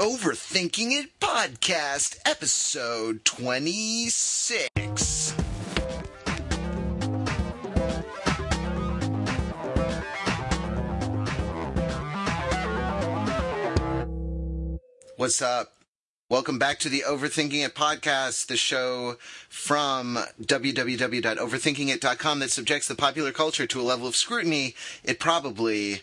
Overthinking It Podcast, episode 26. What's up? Welcome back to the Overthinking It podcast, the show from www.overthinkingit.com that subjects the popular culture to a level of scrutiny it probably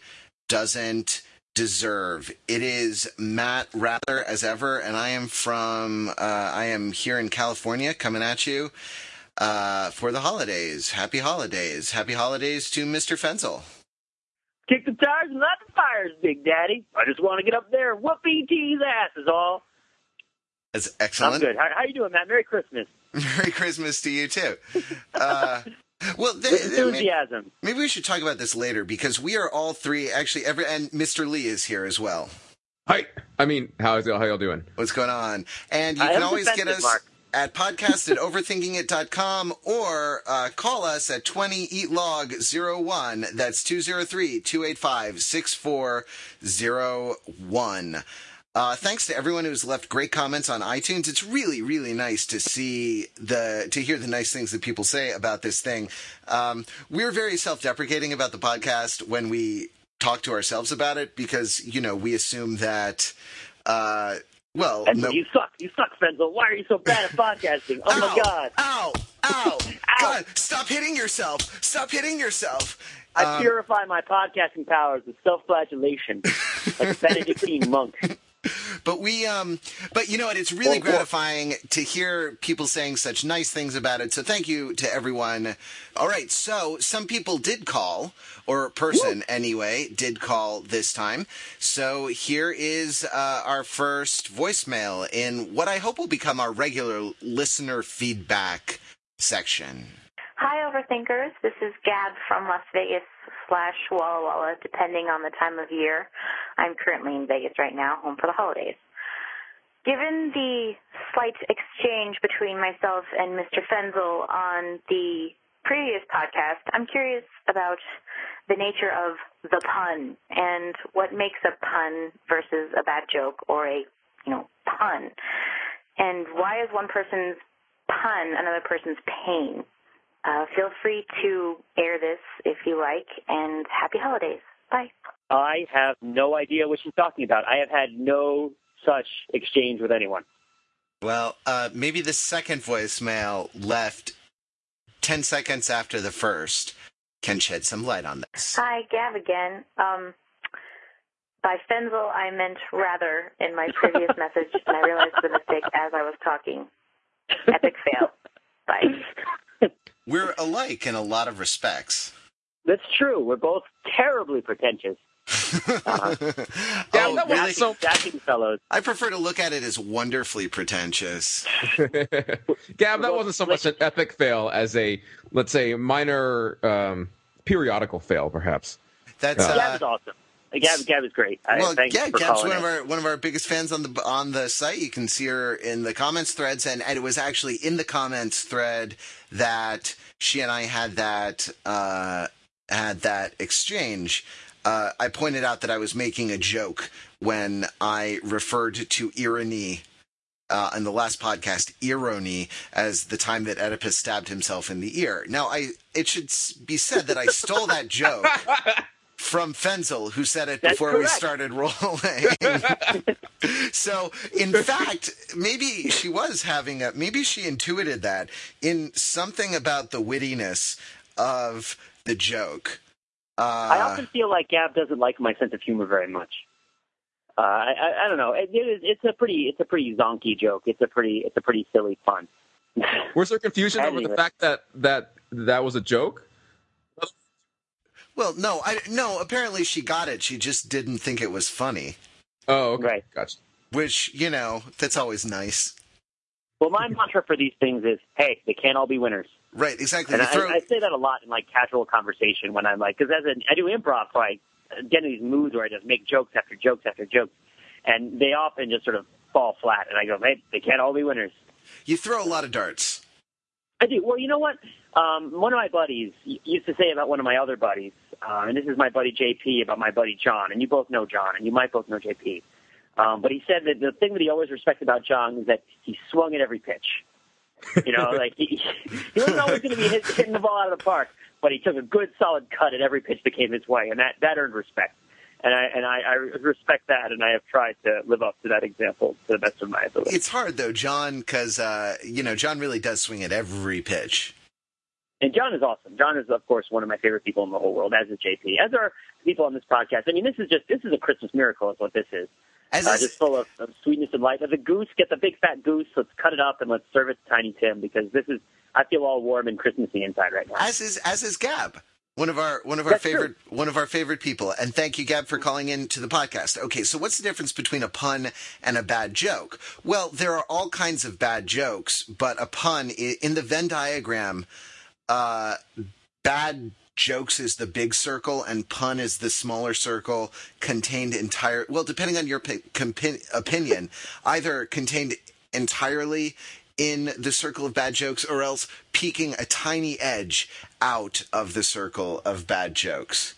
doesn't deserve. It is Matt Wrather as ever, and I am from, uh, I am here in California coming at you uh, for the holidays. Happy holidays. Happy holidays to Mr. Fenzel. Kick the tires and light the fires, Big Daddy. I just want to get up there, whoop ET's ass is all. That's excellent. I'm good. How, how you doing, Matt? Merry Christmas. Merry Christmas to you too. Uh, well, th- With th- maybe, enthusiasm. maybe we should talk about this later because we are all three actually. Every and Mr. Lee is here as well. Hi. I mean, how's how y'all doing? What's going on? And you I can always get us Mark. at podcast at overthinkingit.com or uh, call us at 20 eat log 01 that's 203-285-6401 uh, thanks to everyone who's left great comments on iTunes. It's really, really nice to see the to hear the nice things that people say about this thing. Um, we're very self-deprecating about the podcast when we talk to ourselves about it because you know we assume that. Uh, well, no, you suck. You suck, Fenzel. Why are you so bad at podcasting? Oh, Ow! my God. Ow! Ow! God! Stop hitting yourself! Stop hitting yourself! I Um, purify my podcasting powers with self-flagellation like a Benedictine monk. But we, um, but you know what? It's really gratifying to hear people saying such nice things about it. So thank you to everyone. All right. So some people did call, or person anyway, did call this time. So here is uh, our first voicemail in what I hope will become our regular listener feedback section. Hi, Overthinkers. This is Gab from Las Vegas slash Walla Walla, depending on the time of year. I'm currently in Vegas right now, home for the holidays. Given the slight exchange between myself and Mr. Fenzel on the previous podcast, I'm curious about the nature of the pun and what makes a pun versus a bad joke or a, you know, pun. And why is one person's pun another person's pain? Uh, feel free to air this if you like, and happy holidays. Bye. I have no idea what she's talking about. I have had no such exchange with anyone. Well, uh, maybe the second voicemail left 10 seconds after the first can shed some light on this. Hi, Gab again. Um, by Fenzel, I meant Wrather in my previous message, and I realized the mistake as I was talking. Epic fail. Bye. We're alike in a lot of respects. That's true. We're both terribly pretentious. oh, Yeah, that was really? so- Dashing fellows. I prefer to look at it as wonderfully pretentious. Gab, that wasn't so much an epic fail as a, let's say, minor um, periodical fail, perhaps. That's Yeah. Uh, is awesome. Gab, Gab is great. Well, thanks yeah. for Gab's calling one of our one of our biggest fans on the on the site. You can see her in the comments threads, and, and it was actually in the comments thread that she and I had that uh, had that exchange. Uh, I pointed out that I was making a joke when I referred to irony uh, in the last podcast, irony, as the time that Oedipus stabbed himself in the ear. Now, I it should be said that I stole that joke from Fenzel, who said it That's before we started rolling. so, in fact, maybe she was having a, maybe she intuited that in something about the wittiness of the joke. Uh, I often feel like Gab doesn't like my sense of humor very much. Uh, I, I, I don't know. It, it is, it's a pretty, it's a pretty zonky joke. It's a pretty, it's a pretty silly pun. Was there confusion over the fact that that that was a joke? Well, no, I no. Apparently, she got it. She just didn't think it was funny. Oh, okay. Right. Gotcha. Which you know, that's always nice. Well, my mantra for these things is, hey, they can't all be winners. Right? Exactly. And You I, throw- I say that a lot in like casual conversation when I'm like, because as an, I do improv, so I get in these moods where I just make jokes after jokes after jokes, and they often just sort of fall flat. And I go, hey, they can't all be winners. you throw a lot of darts. I do. Well, you know what? Um, one of my buddies used to say about one of my other buddies, uh, and this is my buddy JP about my buddy John, and you both know John, and you might both know JP. Um, but he said that the thing that he always respected about John is that he swung at every pitch. You know, like he, he wasn't always going to be hit, hitting the ball out of the park, but he took a good solid cut at every pitch that came his way, and that that earned respect. And I and I, I respect that, and I have tried to live up to that example to the best of my ability. It's hard though, John, because uh, you know John really does swing at every pitch. And John is awesome. John is, of course, one of my favorite people in the whole world, as is JP, as are people on this podcast. I mean, this is just this is a Christmas miracle, is what this is. As uh, just full of, of sweetness and light. a goose, get the big fat goose. Let's cut it up and let's serve it to Tiny Tim because this is. I feel all warm and Christmassy inside right now. as is as is Gab. One of our one of our That's true. favorite one of our favorite people. And thank you, Gab, for calling in to the podcast. Okay, so what's the difference between a pun and a bad joke? Well, there are all kinds of bad jokes, but a pun in the Venn diagram, uh, bad jokes is the big circle and pun is the smaller circle contained entire well depending on your pi- compi- opinion either contained entirely in the circle of bad jokes or else peeking a tiny edge out of the circle of bad jokes.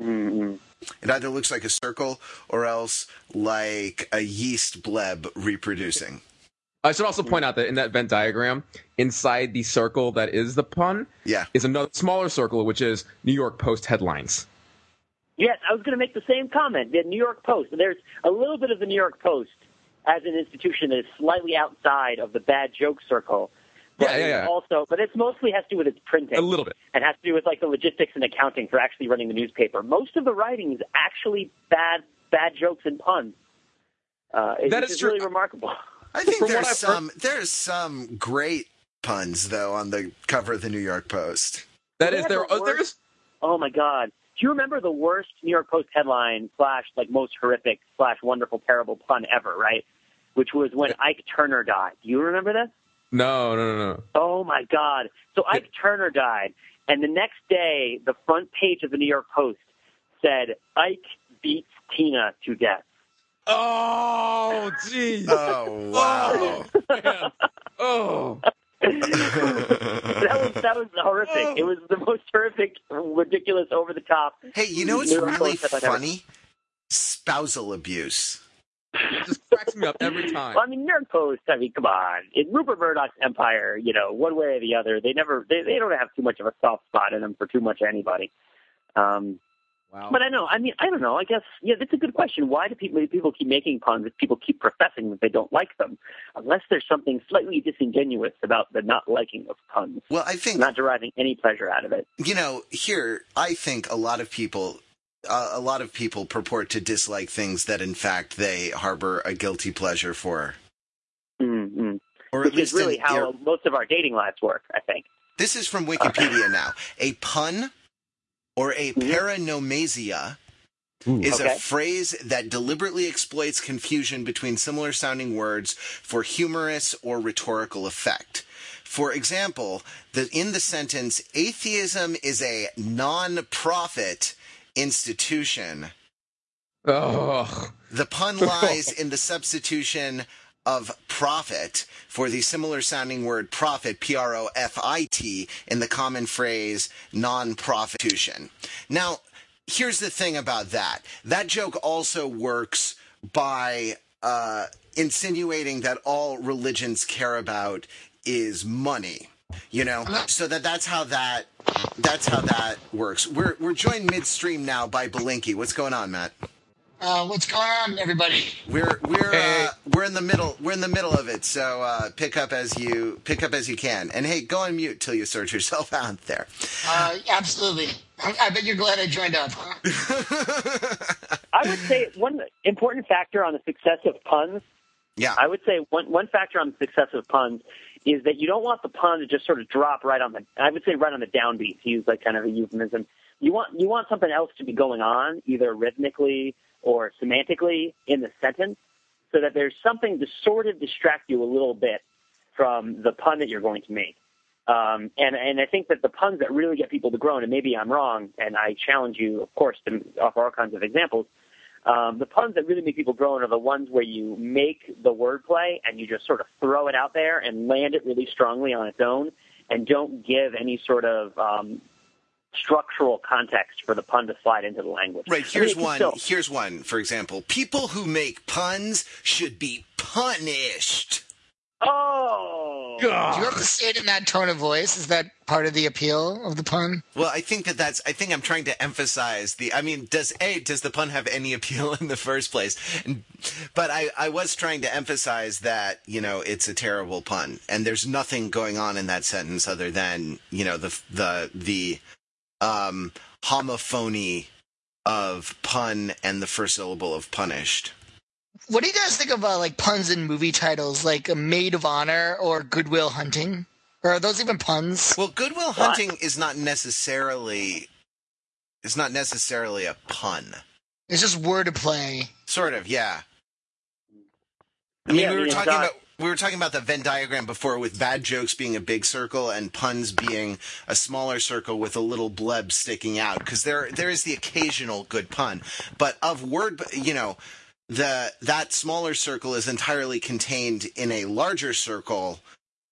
Mm it either looks like a circle or else like a yeast bleb reproducing I should also point out that in that Venn diagram, inside the circle that is the pun, yeah is another smaller circle, which is New York Post headlines. Yes, I was going to make the same comment. The New York Post. There's a little bit of the New York Post as an institution that is slightly outside of the bad joke circle. But Yeah, yeah, yeah. Also, but it's mostly has to do with its printing. A little bit. and has to do with like the logistics and accounting for actually running the newspaper. Most of the writing is actually bad, bad jokes and puns. Uh, it- That it's is true. really remarkable. i think there's I've some there's some great puns though on the cover of the new york post That They is there. the Oh, there worst- Oh my God! Do you remember the worst New York Post headline slash like most horrific slash wonderful terrible pun ever? Right, which was when Ike Turner died. Do you remember this? No, no, no, no. Oh my God! So Ike Turner died, and the next day, the front page of the New York Post said Ike beats Tina to death. Oh, jeez. oh wow man. Oh. that was that was horrific. It was the most horrific, ridiculous, over the top. Hey, you know what's really Post headline ever. funny? Spousal abuse. It just cracks me up every time. Well, I mean, New York Post. I mean, come on. In Rupert Murdoch's empire, you know, one way or the other, they never they they don't have too much of a soft spot in them for too much anybody. Um, Wow. but I know. I mean, I don't know. I guess yeah, that's a good question. Why do people people keep making puns if people keep professing that they don't like them, unless there's something slightly disingenuous about the not liking of puns, Well, I think not deriving any pleasure out of it. you know here. I think a lot of people, uh, a lot of people purport to dislike things that, in fact, they harbor a guilty pleasure for, Mm-hmm. or at Which least is really in, how most of our dating lives work. I think. This is from Wikipedia now. A pun or a mm-hmm. paronomasia hmm. is Okay. a phrase that deliberately exploits confusion between similar sounding words for humorous or rhetorical effect. For example, the, in the sentence, atheism is a non-prophet institution. Oh. The pun lies in the substitution of prophet for the similar sounding word profit, P R O F I T, in the common phrase non prostitution. Now, here's the thing about that that joke also works by uh, insinuating that all religions care about is money. You know, so that that's how that that's how that works. We're we're joined midstream now by Belinkie. What's going on, Matt? Uh, what's going on, everybody? We're we're Hey. uh, we're in the middle we're in the middle of it. So uh, pick up as you pick up as you can, and hey, go on mute till you sort yourself out there. Uh, absolutely. I, I bet you're glad I joined up. Huh? I would say one important factor on the success of puns Yeah, I would say one one factor on the success of puns is that you don't want the pun to just sort of drop right on the I would say right on the downbeat to use like kind of a euphemism. You want you want something else to be going on, either rhythmically or semantically in the sentence, so that there's something to sort of distract you a little bit from the pun that you're going to make. Um, and and I think that the puns that really get people to groan, and maybe I'm wrong, and I challenge you, of course, to offer all kinds of examples. Um, the puns that really make people groan are the ones where you make the wordplay and you just sort of throw it out there and land it really strongly on its own, and don't give any sort of um, structural context for the pun to slide into the language. Right. I mean, Here's one. still- Here's one. For example, people who make puns should be punished. oh, God. Do you have to say it in that tone of voice? Is that part of the appeal of the pun? Well, I think that that's. I think I'm trying to emphasize the. I mean, does a does the pun have any appeal in the first place? But I I was trying to emphasize that you know it's a terrible pun, and there's nothing going on in that sentence other than you know the the the um homophony of pun and the first syllable of punished. What do you guys think about like puns in movie titles, like a Maid of Honor or Goodwill Hunting? Or are those even puns? Well, Goodwill Hunting is not necessarily is not necessarily a pun. It's just wordplay. Sort of, yeah. I mean, Yeah, we were talking not- about we were talking about the Venn diagram before, with bad jokes being a big circle and puns being a smaller circle with a little bleb sticking out. Because there there is the occasional good pun, but of word, you know, the that smaller circle is entirely contained in a larger circle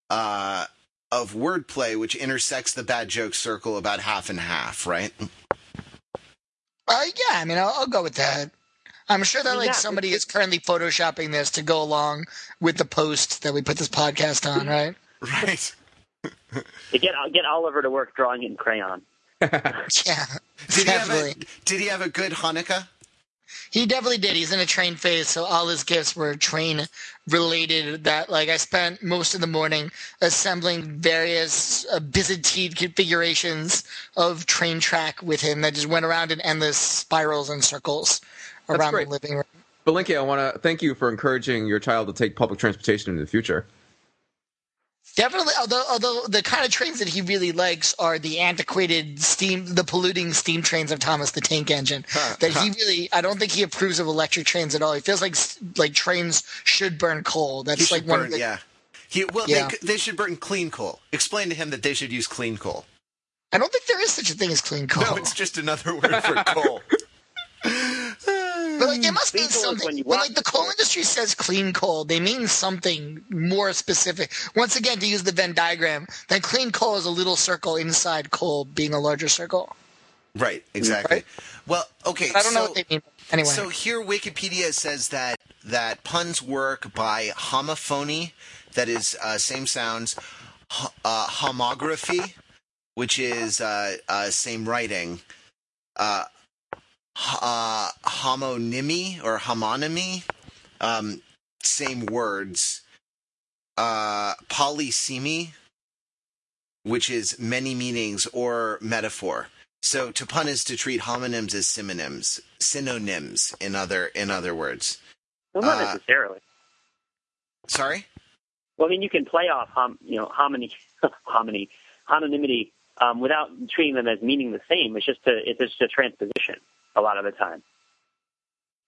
uh, of wordplay, which intersects the bad joke circle about half and half. Right? Uh, yeah, I mean, I'll, I'll go with that. I'm sure that like Yeah, somebody is currently photoshopping this to go along with the post that we put this podcast on, right? Right. To get get Oliver to work drawing it in crayon. Yeah, Did he have definitely. a Did he have a good Hanukkah? He definitely did. He's in a train phase, so all his gifts were train related. That like I spent most of the morning assembling various uh, Byzantine configurations of train track with him that just went around in endless spirals and circles That's around great. the living room. Belinkie, I want to thank you for encouraging your child to take public transportation in the future. Definitely, although although the kind of trains that he really likes are the antiquated steam, the polluting steam trains of Thomas the Tank Engine. Huh, that huh. he really, I don't think he approves of electric trains at all. He feels like like trains should burn coal. He That's like one burn, of the yeah. He well, Yeah. They, they should burn clean coal. Explain to him that they should use clean coal. I don't think there is such a thing as clean coal. No, it's just another word for coal. but like it must mean something. when like the coal industry says clean coal, they mean something more specific. Once again, to use the Venn diagram, then clean coal is a little circle inside coal being a larger circle. right, exactly. Right. Well, okay. But I don't know so, what they mean. Anyway, So here, Wikipedia says that that puns work by homophony, that is uh, same sounds, ho- uh, homography, which is uh, uh, same writing, uh, homonymy or homonymy, um, same words, uh, polysemy, which is many meanings or metaphor. So to pun is to treat homonyms as synonyms, synonyms in other in other words. Well, not Uh, necessarily. Sorry. Well, I mean, you can play off hom, you know, hominy, hominy, homonymity um, without treating them as meaning the same. It's just a, it's just a transposition a lot of the time,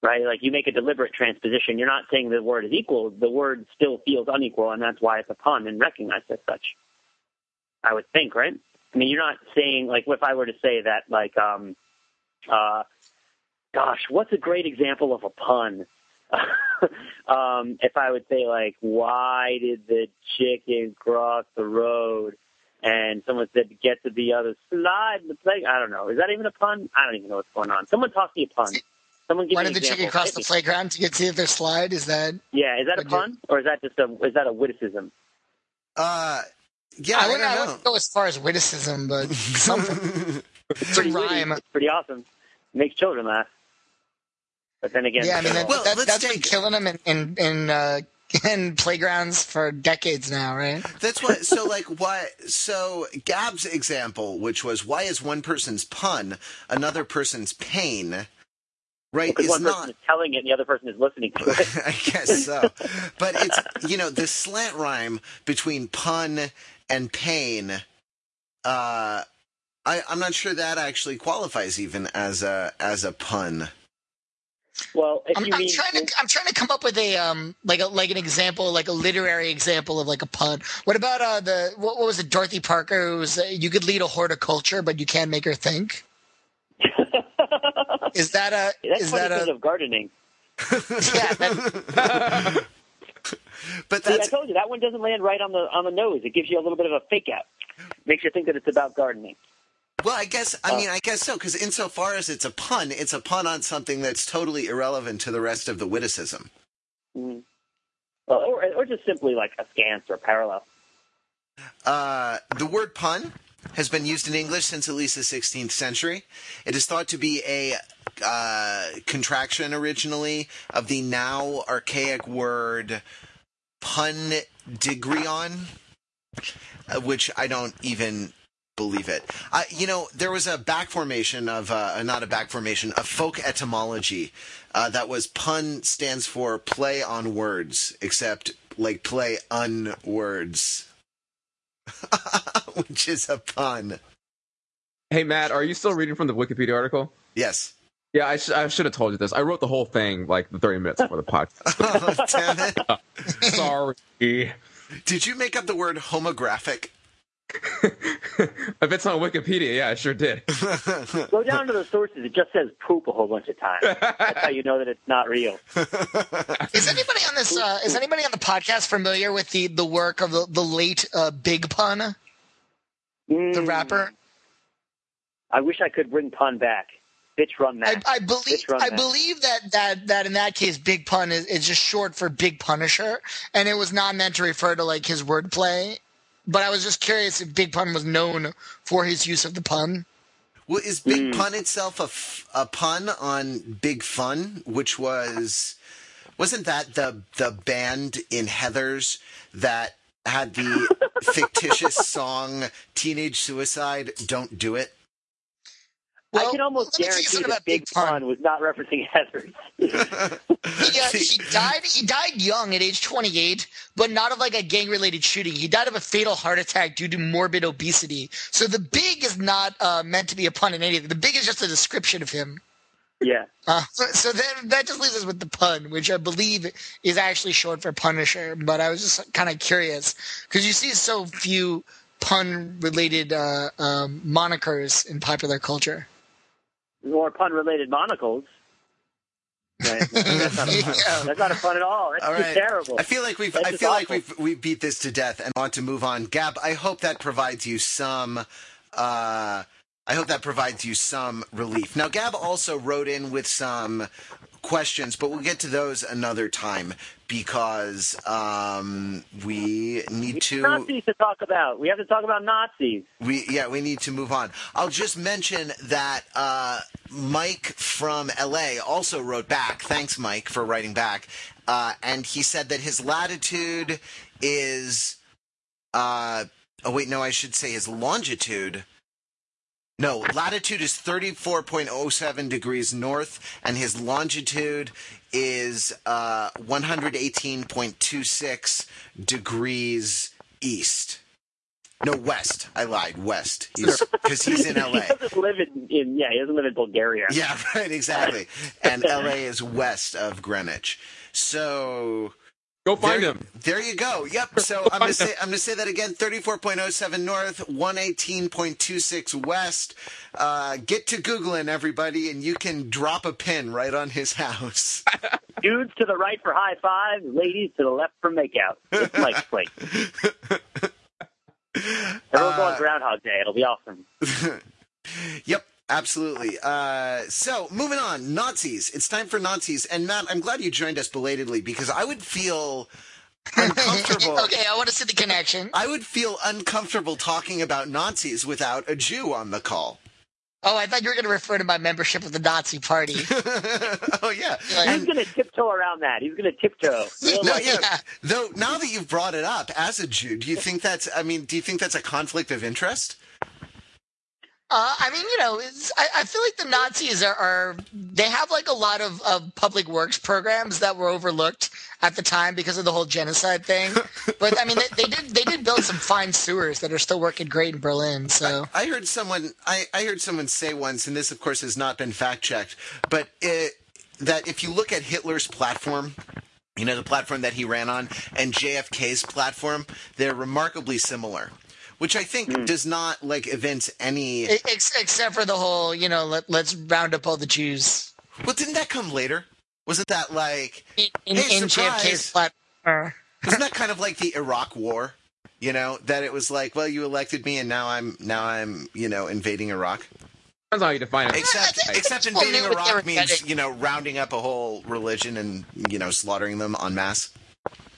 right? Like you make a deliberate transposition. You're not saying the word is equal. The word still feels unequal, and that's why it's a pun and recognized as such. I would think, right? I mean, you're not saying like if I were to say that, like, um, uh, gosh, what's a great example of a pun? um, if I would say like, why did the chicken cross the road? And someone said, to get to the other slide in the play. I don't know. Is that even a pun? I don't even know what's going on. Someone toss me a pun. Someone give why me did an the chicken example. cross Hit the me. playground to get to the other slide? Is that? Yeah, is that a Would you- pun or is that just a is that a witticism? Uh, yeah, I I, wouldn't, I don't wouldn't go as far as witticism, but something. It's a Pretty witty. rhyme. It's pretty awesome. Makes children laugh. But then again, Yeah, I mean that, Well, that, let's that's been take- killing them in in, in, uh, in playgrounds for decades now, right? That's what. So, like, why? So, Gab's example, which was why is one person's pun another person's pain, right? because Is one person not. is telling it and the other person is listening to it. I guess so. But it's you know the slant rhyme between pun and pain. Uh, I, I'm not sure that actually qualifies even as a as a pun. Well, if I'm, you I'm mean trying to I'm trying to come up with a um like a like an example like a literary example of like a pun. What about uh the what, what was it Dorothy Parker who was uh, you could lead a horticulture but you can't make her think. Is that a that's is funny that because a of gardening. yeah that, But See, I told you that one doesn't land right on the on the nose. It gives you a little bit of a fake out. Makes you think that it's about gardening. Well, I guess I mean I guess so because insofar as it's a pun, it's a pun on something that's totally irrelevant to the rest of the witticism. Mm. Well, or, or just simply like a scant or parallel. Uh, the word pun has been used in English since at least the 16th century. It is thought to be a uh, contraction originally of the now archaic word pun digrion, uh, which I don't even believe it. Uh, you know, there was a back formation of, uh, not a back formation, a folk etymology uh, that was pun stands for play on words, except like play un words, which is a pun. Hey Matt, are you still reading from the Wikipedia article? Yes. Yeah, I, sh- I should have told you this. I wrote the whole thing like the 30 minutes before the podcast. oh, damn it. Sorry. Did you make up the word homographic? If it's on Wikipedia, yeah, I sure did. Go down to the sources. It just says poop a whole bunch of times. That's how you know that it's not real. Is anybody on this? Uh, is anybody on the podcast familiar with the the work of the, the late uh, Big Pun, the Mm, rapper? I wish I could bring pun back. Bitch, run I, that. I believe I that. believe that, that that in that case, Big Pun is, is just short for Big Punisher, and it was not meant to refer to like his wordplay. But I was just curious if Big Pun was known for his use of the pun. Well, is Big Mm. Pun itself a, f- a pun on Big Fun, which was wasn't that the the band in Heathers that had the fictitious song "Teenage Suicide"? Don't do it. I can almost let me tell you guarantee that Big Pun was not referencing Heathers. He, uh, he died. He died young at age 28, but not of like a gang-related shooting. He died of a fatal heart attack due to morbid obesity. So the big is not uh, meant to be a pun in anything. The big is just a description of him. yeah. Uh, so then that just leaves us with the pun, which I believe is actually short for Punisher. But I was just kind of curious because you see so few pun-related uh, um, monikers in popular culture. More pun related monocles. Right. That's, not a pun. Yeah. That's not a fun at all. That's All right. terrible. I feel like we've That's I feel like we've we beat this to death and want to move on. Gab, I hope that provides you some uh I hope that provides you some relief. Now Gab also wrote in with some questions, but we'll get to those another time because um we need to Nazis to talk about. We have to talk about Nazis. we yeah, we need to move on. I'll just mention that uh, Mike from LA also wrote back. Thanks, Mike, for writing back. Uh, and he said that his latitude is. Uh, oh wait, no, I should say his longitude. No, latitude is 34.07 degrees north, and his longitude is uh, 118.26 degrees east. No, west. I lied. West. Because he's in LA. he doesn't live in, in yeah, he doesn't live in Bulgaria. Yeah, right, exactly. And LA is west of Greenwich. So Go find there, him. There you go. Yep. So I'm gonna say I'm gonna say that again. 34.07 north, 118.26 west. Uh, get to googling everybody, and you can drop a pin right on his house. Dudes to the right for high five, ladies to the left for makeout. It's Mike's place. Everyone go Uh, on Groundhog Day. It'll be awesome. Yep, absolutely. Uh, so, moving on, Nazis. It's time for Nazis. And Matt, I'm glad you joined us belatedly because I would feel uncomfortable. okay, I want to see the connection. I would feel uncomfortable talking about Nazis without a Jew on the call. Oh, I thought you were going to refer to my membership of the Nazi Party. oh yeah. Like- He's going to tiptoe around that. He's going to tiptoe. No, like- yeah. Yeah. Though now that you've brought it up as a Jew, do you think that's I mean, do you think that's a conflict of interest? Uh, I mean, you know, it's, I, I feel like the Nazis are, are they have like a lot of, of public works programs that were overlooked at the time because of the whole genocide thing. But I mean, they, they did they did build some fine sewers that are still working great in Berlin. So I heard someone I, I heard someone say once, and this of course has not been fact checked, but it, that if you look at Hitler's platform, you know the platform that he ran on, and JFK's platform, they're remarkably similar. Which I think hmm. does not like evince any. ex, except for the whole, you know, let, let's round up all the Jews well, didn't that come later? Wasn't that like? in, in, Hey, in surprise. JFK's platform. Wasn't that kind of like the Iraq War? You know that it was like, well, you elected me, and now I'm now I'm you know invading Iraq. Depends on how you define it. Except except people invading knew what they were Iraq means you know rounding up a whole religion and you know slaughtering them en masse.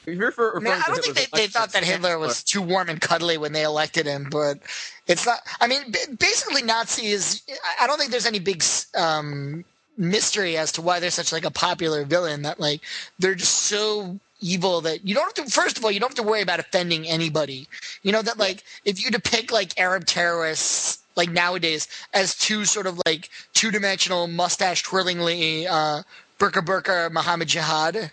You're refer- I, mean, referring I don't think they, they thought that Hitler was too warm and cuddly when they elected him, but it's not. I mean, basically, Nazis. I- I don't think there's any big um, mystery as to why they're such like a popular villain. That like they're just so evil that you don't have to. First of all, you don't have to worry about offending anybody. You know that like if you depict like Arab terrorists like nowadays as two sort of like two dimensional mustache twirlingly uh, burka burqa Muhammad Jihad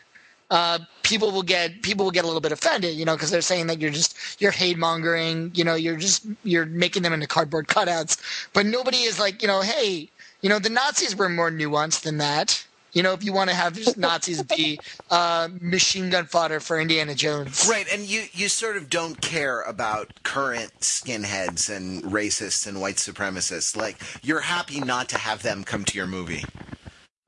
uh, people will get people will get a little bit offended, you know, because they're saying that you're just you're hate mongering, you know, you're just you're making them into cardboard cutouts. But nobody is like, you know, hey, you know, the Nazis were more nuanced than that. You know, if you want to have just Nazis be uh, machine gun fodder for Indiana Jones, Right, and you you sort of don't care about current skinheads and racists and white supremacists. Like you're happy not to have them come to your movie.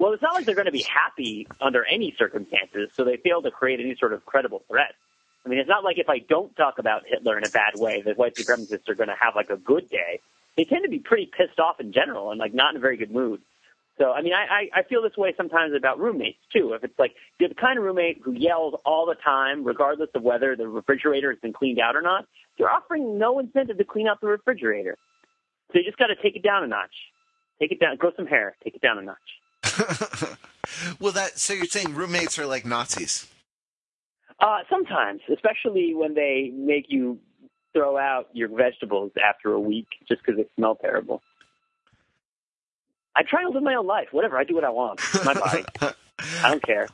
Well, it's not like they're going to be happy under any circumstances, so they fail to create any sort of credible threat. I mean, it's not like if I don't talk about Hitler in a bad way, that white supremacists are going to have like a good day. They tend to be pretty pissed off in general and like not in a very good mood. So, I mean, I, I I feel this way sometimes about roommates too. If it's like you're the kind of roommate who yells all the time, regardless of whether the refrigerator has been cleaned out or not, you're offering no incentive to clean out the refrigerator. So you just got to take it down a notch. Take it down, grow some hair, take it down a notch. well, that so you're saying roommates are like Nazis? Uh, sometimes, especially when they make you throw out your vegetables after a week just because they smell terrible. I try to live my own life. Whatever, I do what I want. My body. I don't care.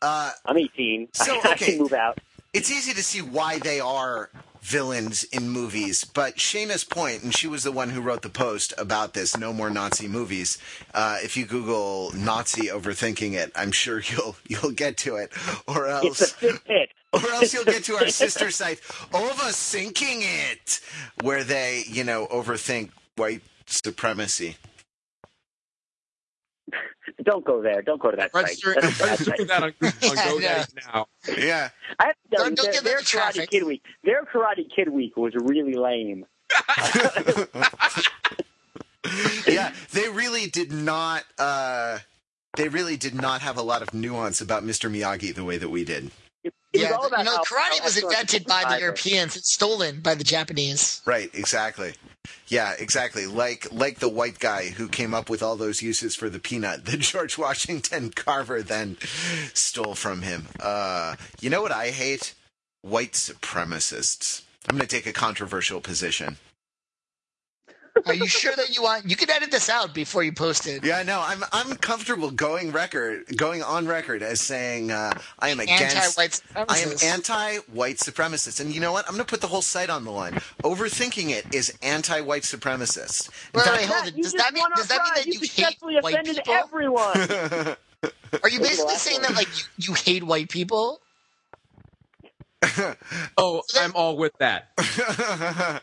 Uh, I'm 18. So, I okay. can move out. it's easy to see why they are villains in movies, but Shana's point, and she was the one who wrote the post about this "No More Nazi Movies." Uh, if you Google "Nazi overthinking it," I'm sure you'll you'll get to it, or It's a else fit or else you'll get to our sister site "Overthinking It," where they you know overthink white supremacy. Don't go there. Don't go to that site. Register- That's a bad Register site. that on, on Yeah, yeah. Now. Yeah, I have to tell Don't- you, don't their, their Karate traffic. Kid Week, their Karate Kid Week was really lame. yeah, they really did not. Uh, they really did not have a lot of nuance about Mr. Miyagi the way that we did. It, it yeah, was you know, karate how was invented by the. Europeans. It's stolen by the Japanese. Right, exactly. Yeah, exactly. Like like the white guy who came up with all those uses for the peanut that George Washington Carver then stole from him. Uh, you know what I hate? White supremacists. I'm going to take a controversial position. Are you sure that you want? You can edit this out before you post it. Yeah, no, I'm I'm comfortable going record going on record as saying uh, I am against Anti-white I am supremacists. anti-white supremacist, and you know what? I'm going to put the whole site on the line. Overthinking it is anti-white supremacist. In Wait, fact- wait, hold it. Does that mean does that mean that you, hate successfully white offended people? everyone? Are you Look at the basically last saying that like you, you hate white people? Oh, I'm all with that.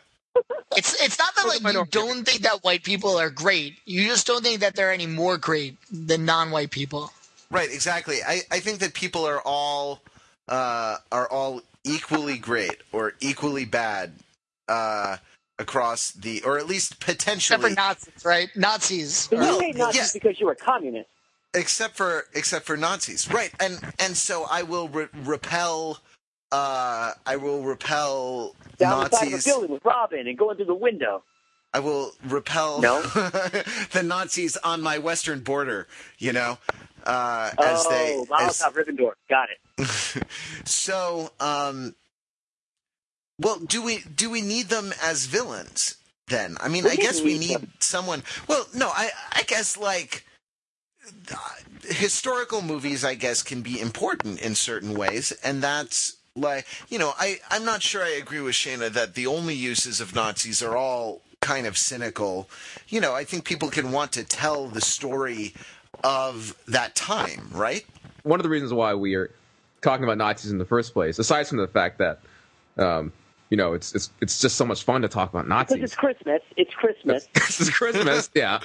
It's it's not that like you don't think that white people are great. You just don't think that they're any more great than non-white people. right, exactly. I, I think that people are all uh, are all equally great or equally bad uh, across the, or at least potentially. Except for Nazis, right? Nazis. But are- you hate Nazis yes. because you were communist. except for except for Nazis, right? And and so I will re- repel. Uh, I will repel Down the side of a Nazis. building with Robin and going through the window. I will repel No? the Nazis on my western border. You know, uh, as oh, they as, Ribbentrop. Got it. so. Um, well, do we do we need them as villains then? I mean, We I guess we need need them. someone. Well, no, I I guess like uh, historical movies. I guess can be important in certain ways, and that's like you know I I'm not sure I agree with shana that the only uses of Nazis are all kind of cynical. You know, I think people can want to tell the story of that time, right? One of the reasons why we are talking about Nazis in the first place, aside from the fact that, um, you know, it's it's it's just so much fun to talk about Nazis. Because Nazis. it's Christmas. It's Christmas. this is Christmas, yeah.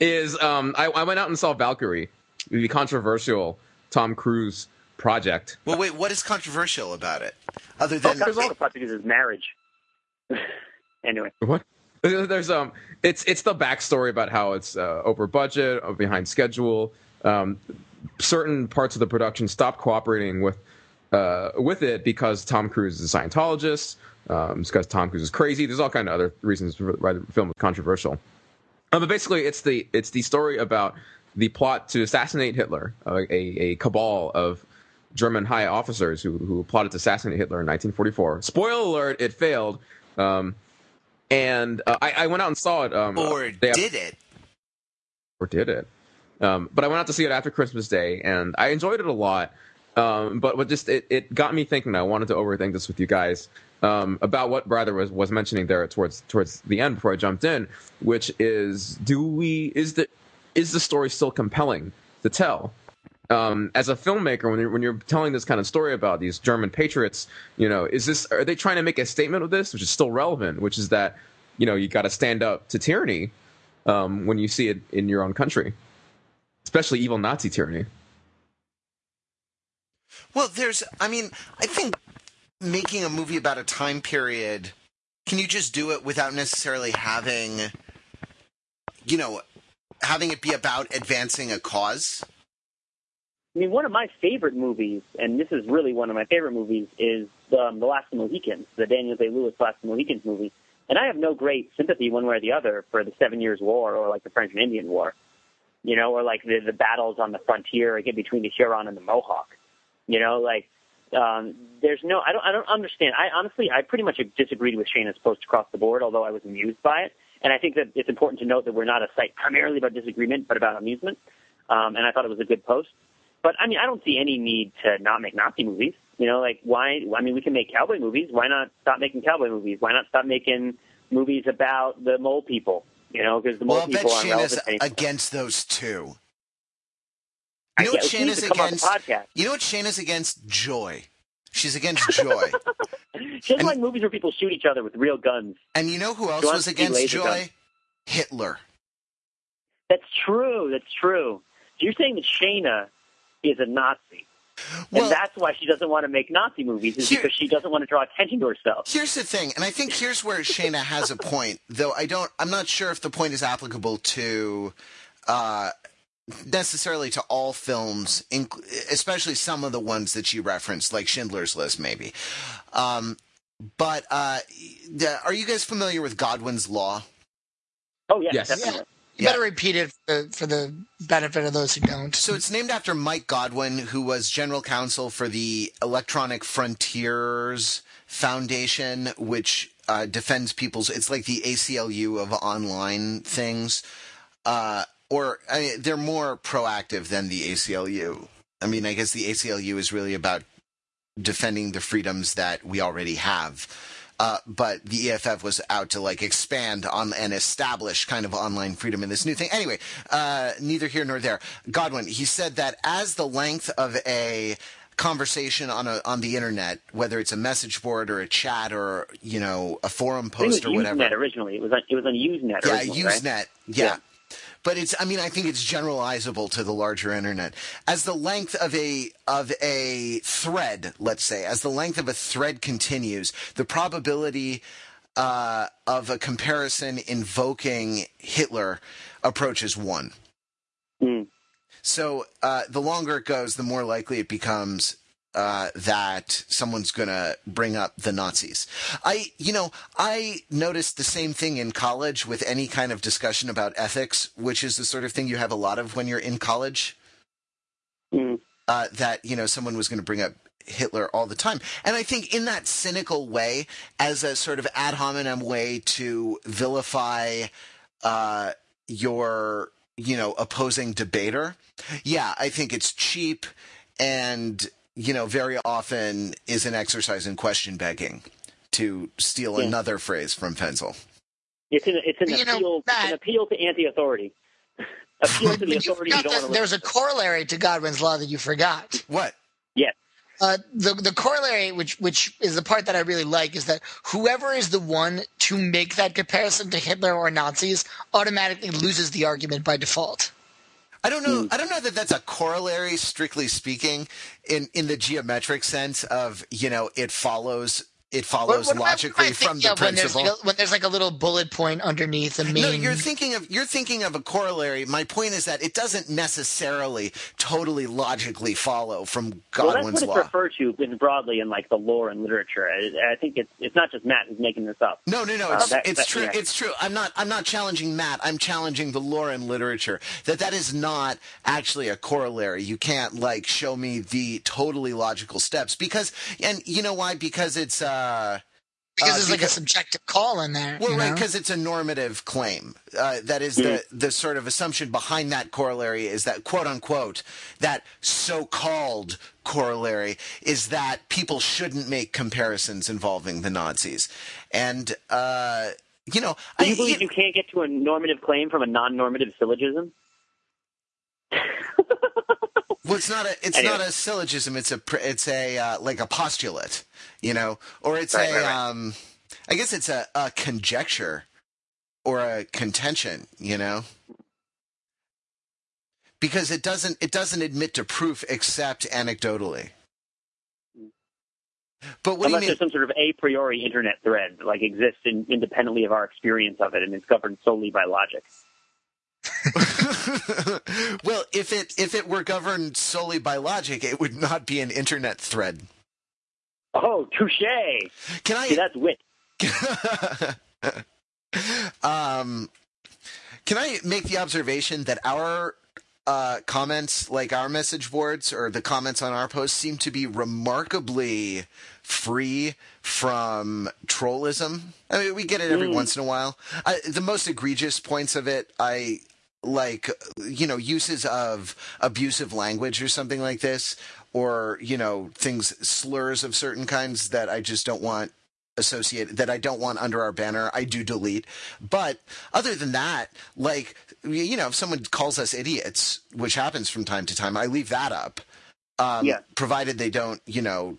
Is um, I, I went out and saw Valkyrie, the controversial Tom Cruise project. Well, wait, what is controversial about it? Other than Controversial project is his marriage. anyway, what? There's um, it's it's the backstory about how it's uh, over budget, or behind schedule. Um, certain parts of the production stopped cooperating with uh, with it because Tom Cruise is a Scientologist. Um, it's because Tom Cruise is crazy. There's all kind of other reasons why the film is controversial. Um, but basically, it's the it's the story about the plot to assassinate Hitler, uh, a a cabal of German high officers who who plotted to assassinate Hitler in 1944. Spoiler alert: it failed. Um, and uh, I, I, went out and saw it. Um, or did it? Or did it? Um, but I went out to see it after Christmas Day, and I enjoyed it a lot. Um, but what just it, it got me thinking. I wanted to overthink this with you guys um, about what Brother was was mentioning there towards towards the end before I jumped in, which is do we is the is the story still compelling to tell? Um, as a filmmaker, when you're, when you're telling this kind of story about these German patriots, you know, is this are they trying to make a statement with this, which is still relevant, which is that you know you got to stand up to tyranny um, when you see it in your own country, especially evil Nazi tyranny. Well, there's, I mean, I think making a movie about a time period, can you just do it without necessarily having, you know, having it be about advancing a cause? I mean, one of my favorite movies, and this is really one of my favorite movies, is um, The Last of the Mohicans, the Daniel Day Lewis Last of the Mohicans movie. And I have no great sympathy one way or the other for the Seven Years' War or like the French and Indian War, you know, or like the, the battles on the frontier again between the Huron and the Mohawk. You know, like um, there's no, I don't, I don't understand. I honestly, I pretty much disagreed with Shana's post across the board, although I was amused by it. And I think that it's important to note that we're not a site primarily about disagreement, but about amusement. Um, and I thought it was a good post. But I mean, I don't see any need to not make Nazi movies. You know, like why? I mean, we can make cowboy movies. Why not stop making cowboy movies? Why not stop making movies about the mole people? You know, because the mole well, people aren't relevant against those two. You know what Shane is against? You know what Shane is against? Joy. She's against joy. she doesn't like movies where people shoot each other with real guns. And you know who else was against joy? Guns. Hitler. That's true. That's true. So you're saying that Shana is a Nazi. Well, and that's why she doesn't want to make Nazi movies, is here, because she doesn't want to draw attention to herself. Here's the thing, and I think here's where Shana has a point, though I don't I'm not sure if the point is applicable to uh, necessarily to all films, especially some of the ones that you referenced, like Schindler's List, maybe. Um, but uh, are you guys familiar with Godwin's Law? Oh yeah, yes. definitely. You yeah. better repeat it for, for, the benefit of those who don't. So it's named after Mike Godwin, who was general counsel for the Electronic Frontiers Foundation, which uh, defends people's. It's like the ACLU of online things. Uh, or I mean, they're more proactive than the ACLU. I mean, I guess the ACLU is really about defending the freedoms that we already have. Uh, but the EFF was out to like expand on and establish kind of online freedom in this new thing. Anyway, uh, neither here nor there. Godwin, he said that as the length of a conversation on a on the internet, whether it's a message board or a chat or you know a forum post or whatever. Usenet originally, it was on, it was on Usenet. Yeah, Usenet. Right? Yeah. yeah but it's I mean I think it's generalizable to the larger internet as the length of a of a thread let's say as the length of a thread continues the probability uh, of a comparison invoking Hitler approaches one. Mm. So uh, the longer it goes, the more likely it becomes uh, that someone's going to bring up the Nazis. I, you know, I noticed the same thing in college with any kind of discussion about ethics, which is the sort of thing you have a lot of when you're in college. Mm. Uh, that you know someone was going to bring up Hitler all the time. And I think in that cynical way, as a sort of ad hominem way to vilify uh, your, you know, opposing debater, yeah, I think it's cheap and you know, very often is an exercise in question begging, to steal yeah. another phrase from Fenzel. It's an, it's an, appeal, know, Matt, an appeal to anti-authority. appeal to the authority the, There's a corollary to Godwin's law that you forgot. What? Yes. Uh, the the corollary, which which is the part that I really like, is that whoever is the one to make that comparison to Hitler or Nazis automatically loses the argument by default. I don't know. Hmm. I don't know that that's a corollary, strictly speaking, in in the geometric sense of you know it follows it follows What- what am I- logically I from thinking the of when there's, principle. like a, when there's like a little bullet point underneath the main. No, you're thinking of you're thinking of a corollary. My point is that it doesn't necessarily totally logically follow from Godwin's well, that's what Godwin's it's law. referred to in broadly in like the lore and literature. I, I think it's it's not just Matt who's making this up. No, no, no. Uh, It's, that- it's that- true. yeah. It's true. I'm not. I'm not challenging Matt. I'm challenging the lore and literature. That that is not actually a corollary. You can't like show me the totally logical steps because, and you know why? Because it's uh. Because uh, there's like a subjective call in there. Well, you right, because it's a normative claim. Uh, that is the the sort of assumption behind that corollary is that quote unquote that so-called corollary is that people shouldn't make comparisons involving the Nazis, and uh, you know, Do you I- believe you can't get to a normative claim from a non-normative syllogism? Well, it's not a it's Anyway. not a syllogism. It's a it's a uh, like a postulate, you know, or it's Right, a right, right. um, I guess it's a, a conjecture or a contention, you know, because it doesn't it doesn't admit to proof except anecdotally. But what Unless do you there's some sort of a priori internet thread like exists in, independently of our experience of it, and it's governed solely by logic. well, if it if it were governed solely by logic, it would not be an internet thread. Oh, touche! Can I See, that's wit. um, can I make the observation that our uh, comments, like our message boards or the comments on our posts, seem to be remarkably free from trollism? I mean, we get it every Mm. once in a while. I, the most egregious points of it, I like, you know, uses of abusive language or something like this, or you know, things slurs of certain kinds that I just don't want associated that I don't want under our banner, I do delete. But other than that, like you know, if someone calls us idiots, which happens from time to time, I leave that up. Um, Yeah. provided they don't, you know,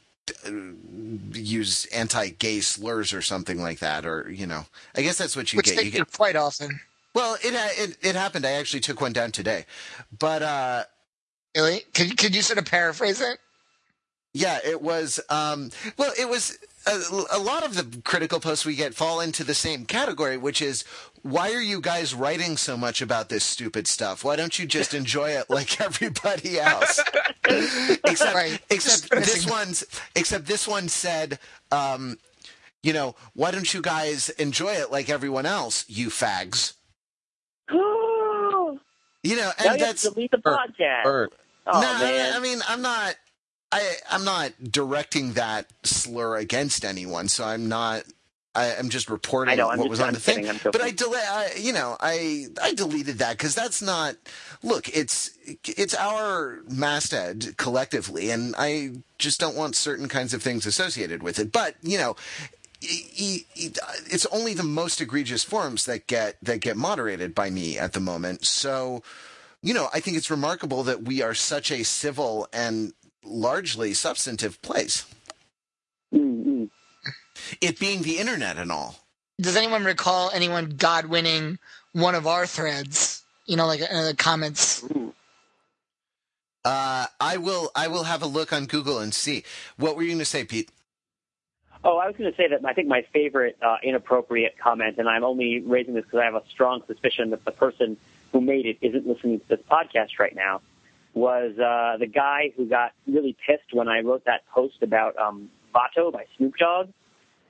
use anti-gay slurs or something like that, or you know, I guess that's what you which get. they You get quite often. Well, it, it it happened. I actually took one down today, but uh, Really? Could could you sort of paraphrase it? Yeah, it was. Um, well, it was a, a lot of the critical posts we get fall into the same category, which is why are you guys writing so much about this stupid stuff? Why don't you just enjoy it like everybody else? except, Right. except this one's. Except this one said. Um, you know, why don't you guys enjoy it like everyone else, you fags? You know, and that's to delete the Or- podcast. Or oh no, I- man! I mean, I'm not. I I'm not directing that slur against anyone, so I'm not. I, I'm just reporting know, what just- was on the thing. kidding, I'm. But I delay. I, you know, I I deleted that because that's not. Look, it's it's our masthead collectively, and I just don't want certain kinds of things associated with it. But you know. It's only the most egregious forms that get that get moderated by me at the moment. So, you know, I think it's remarkable that we are such a civil and largely substantive place. Mm-mm. It being the internet and all. Does anyone recall anyone Godwinning one of our threads? You know, like uh, the comments. Ooh. Uh, I will. I will have a look on Google and see. What were you going to say, Pete? Oh, I was going to say that I think my favorite uh, inappropriate comment, and I'm only raising this because I have a strong suspicion that the person who made it isn't listening to this podcast right now, was uh, the guy who got really pissed when I wrote that post about um, Vato by Snoop Dogg,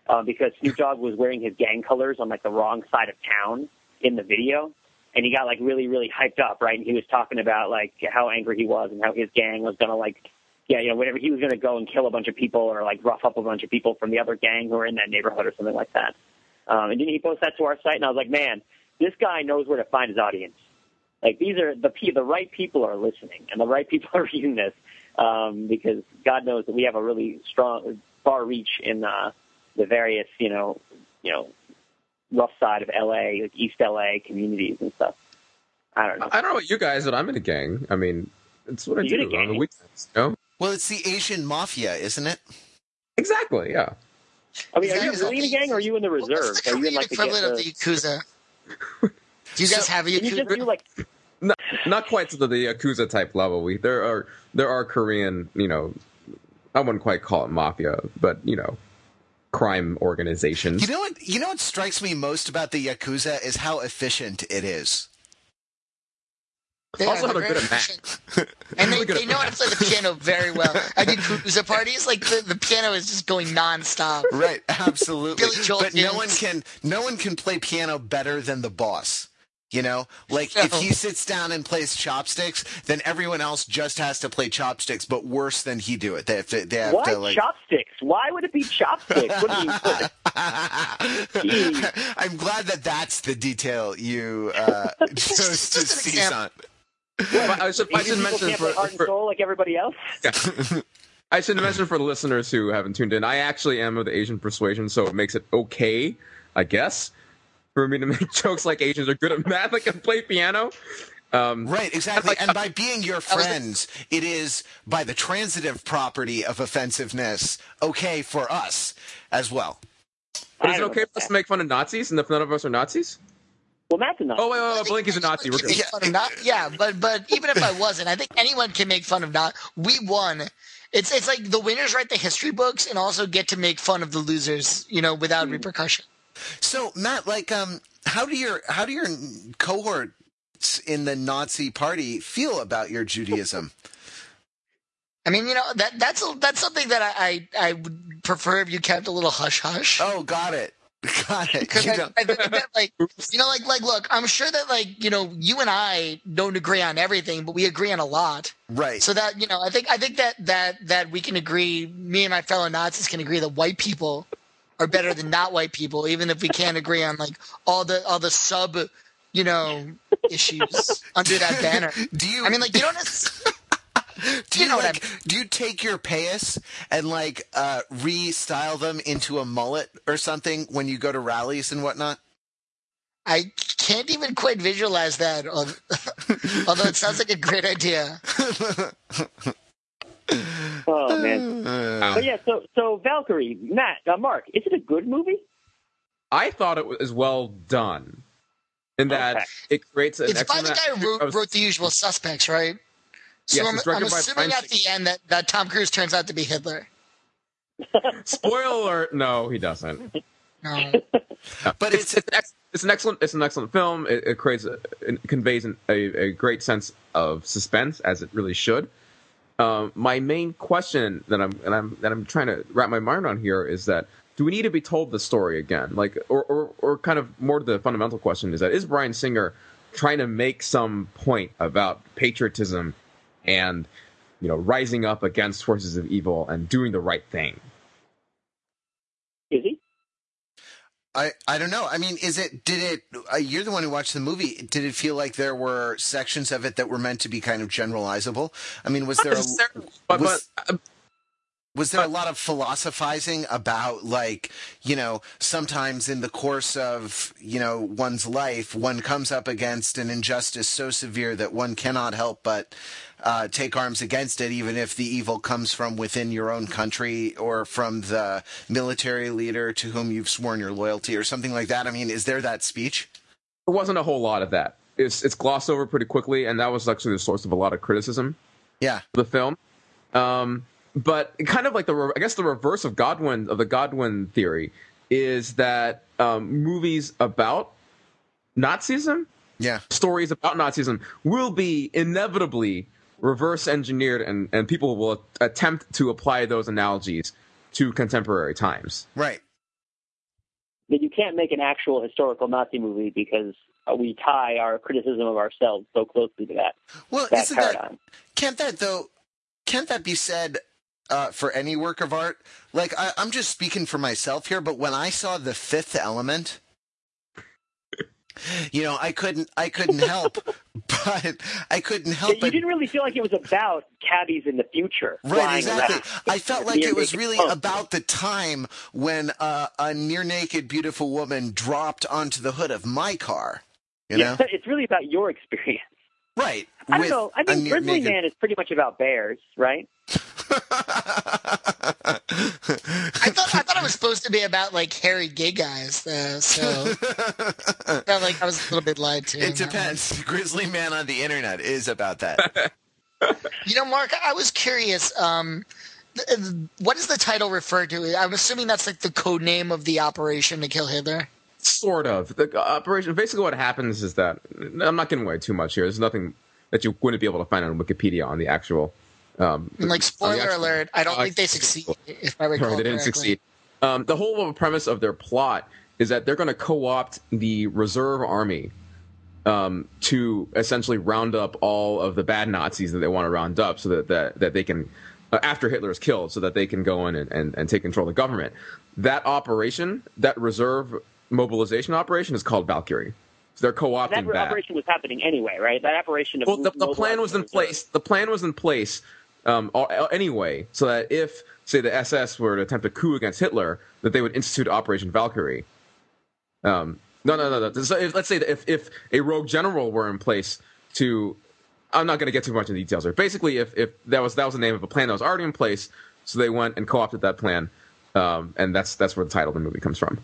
uh, because Snoop Dogg was wearing his gang colors on like the wrong side of town in the video. And he got like really, really hyped up, right? And he was talking about like how angry he was and how his gang was gonna like yeah, you know, whatever he was going to go and kill a bunch of people or like rough up a bunch of people from the other gang who were in that neighborhood or something like that. Um, and didn't he post that to our site? And I was like, man, this guy knows where to find his audience. Like these are the the right people are listening and the right people are reading this um, because God knows that we have a really strong far reach in uh, the various you know you know rough side of LA, like East LA communities and stuff. I don't know. I don't know about you guys, but I'm in a gang. I mean, it's what I You're do on the weekends. You know? Well, it's the Asian mafia, isn't it? Exactly. Yeah. I mean, are you in the gang or are you in the reserve? What's the Are you in Korean like the, equivalent of the the Yakuza? Do you guys So- have a Can you just do Yakuza? like Not, not quite to the, the Yakuza type level. We there are there are Korean. You know, I wouldn't quite call it mafia, but you know, crime organizations. You know what? You know what strikes me most about the yakuza is how efficient it is. They Also are, how they're they're good very at math. And they, Really they know how to play the piano very well. I do cruiser parties, like the, the piano is just going nonstop. Right, absolutely. Billy Joel but no one can no one can play piano better than the boss. You know, like if he sits down and plays chopsticks, then everyone else just has to play chopsticks, but worse than he do it. They have to. They have Why to like. chopsticks? Why would it be chopsticks? What do you I'm glad that that's the detail you uh, chose to Just an seize on. But I should, I should Asian people mention can't for, play heart and for soul like everybody else. I should mention for the listeners who haven't tuned in. I actually am of the Asian persuasion, so it makes it okay, I guess, for me to make jokes like Asians are good at math and can play piano. Um, Right, exactly. Like- And by being your was the- friends, it is by the transitive property of offensiveness okay for us as well. but is it okay for us to make fun of Nazis and if none of us are Nazis? Well, Matt's enough. Oh wait, wait, I wait, think Belinkie's a Nazi. We're good. can make fun of not, yeah, but but even if I wasn't, I think anyone can make fun of not. We won. It's it's like the winners write the history books and also get to make fun of the losers, you know, without repercussion. So, Matt, like, um, how do your how do your cohorts in the Nazi party feel about your Judaism? I mean, you know that that's that's something that I, I I would prefer if you kept a little hush hush. Oh, got it, got it. You I, know- I think that, like, you know, like, like, look, I'm sure that, like, you know, you and I don't agree on everything, but we agree on a lot. right. So that, you know, I think, I think that, that, that we can agree, me and my fellow Nazis can agree that white people are better than not white people, even if we can't agree on, like, all the, all the sub, you know, issues under that banner. do you? I mean, like, you don't necessarily, do you, you know what I like? Do you take your payas and like uh, restyle them into a mullet or something when you go to rallies and whatnot? I can't even quite visualize that, although it sounds like a great idea. Oh man. Uh, But yeah, so so Valkyrie, Matt, uh, Mark, is it a good movie? I thought it was well done, in that Okay. it creates an It's by the guy who wrote, wrote The Usual Suspects, right? So Yes, I'm, it's I'm by assuming at the end that, that Tom Cruise turns out to be Hitler. Spoiler alert! No, he doesn't. No. but it's it's it's, an it's an excellent it's an excellent film. It, it creates a, it conveys an, a, a great sense of suspense as it really should. Um, my main question that I'm and I'm that I'm trying to wrap my mind on here is that do we need to be told the story again? Like, or or, or kind of more to the fundamental question is that is Bryan Singer trying to make some point about patriotism and you know rising up against forces of evil and doing the right thing? Is he? I, I don't know. I mean, is it, did it, uh, you're the one who watched the movie. Did it feel like there were sections of it that were meant to be kind of generalizable? I mean, was there, a, But, was- but uh, was there a lot of philosophizing about like, you know, sometimes in the course of, you know, one's life, one comes up against an injustice so severe that one cannot help but uh, take arms against it, even if the evil comes from within your own country or from the military leader to whom you've sworn your loyalty or something like that. I mean, is there that speech? there wasn't a whole lot of that. It's it's glossed over pretty quickly, and that was actually the source of a lot of criticism Yeah. the film. Um, but kind of like the I guess the reverse of Godwin of the Godwin theory is that um, movies about Nazism, Yeah. stories about Nazism, will be inevitably reverse engineered, and and people will attempt to apply those analogies to contemporary times. Right. That you can't make an actual historical Nazi movie because uh, we tie our criticism of ourselves so closely to that Well, that isn't that can't that though? Can't that be said uh, for any work of art? Like I, I'm just speaking for myself here, but when I saw the Fifth Element, you know, I couldn't, I couldn't help, but I couldn't Yeah, help you but. didn't really feel like it was about cabbies in the future. Right, exactly. around. I felt like it was really punk. about the time when uh, a near naked, beautiful woman dropped onto the hood of my car. You yeah, know, it's really about your experience. right? I don't know. I mean, Grizzly Man is pretty much about bears, right? I thought I thought it was supposed to be about like hairy gay guys, though. So I felt like I was a little bit lied to. It on that one. depends. Grizzly Man on the internet is about that. You know, Mark, I was curious. Um, what is the title referred to? I'm assuming that's like the code name of the operation to kill Hitler. Sort of. The operation. Basically, what happens is that I'm not giving away too much here. There's nothing that you wouldn't be able to find on Wikipedia on the actual. Um, And like spoiler actual- alert, I don't uh, think they succeed. If I recall Right, they didn't correctly. succeed. Um, the whole premise of their plot is that they're going to co-opt the reserve army um, to essentially round up all of the bad Nazis that they want to round up, so that that, that they can, uh, after Hitler is killed, so that they can go in and, and, and take control of the government. That operation, that reserve mobilization operation, is called Valkyrie. So they're co-opting That that. operation was happening anyway, right? That operation. Of Well, the, the plan was in place. The plan was in place um, anyway, so that if, say, the SS were to attempt a coup against Hitler, that they would institute Operation Valkyrie. Um, no, no, no, no. So if, let's say that if, if a rogue general were in place to, I'm not going to get too much into details here. Basically, if, if that was that was the name of a plan that was already in place, so they went and co-opted that plan, um, and that's that's where the title of the movie comes from.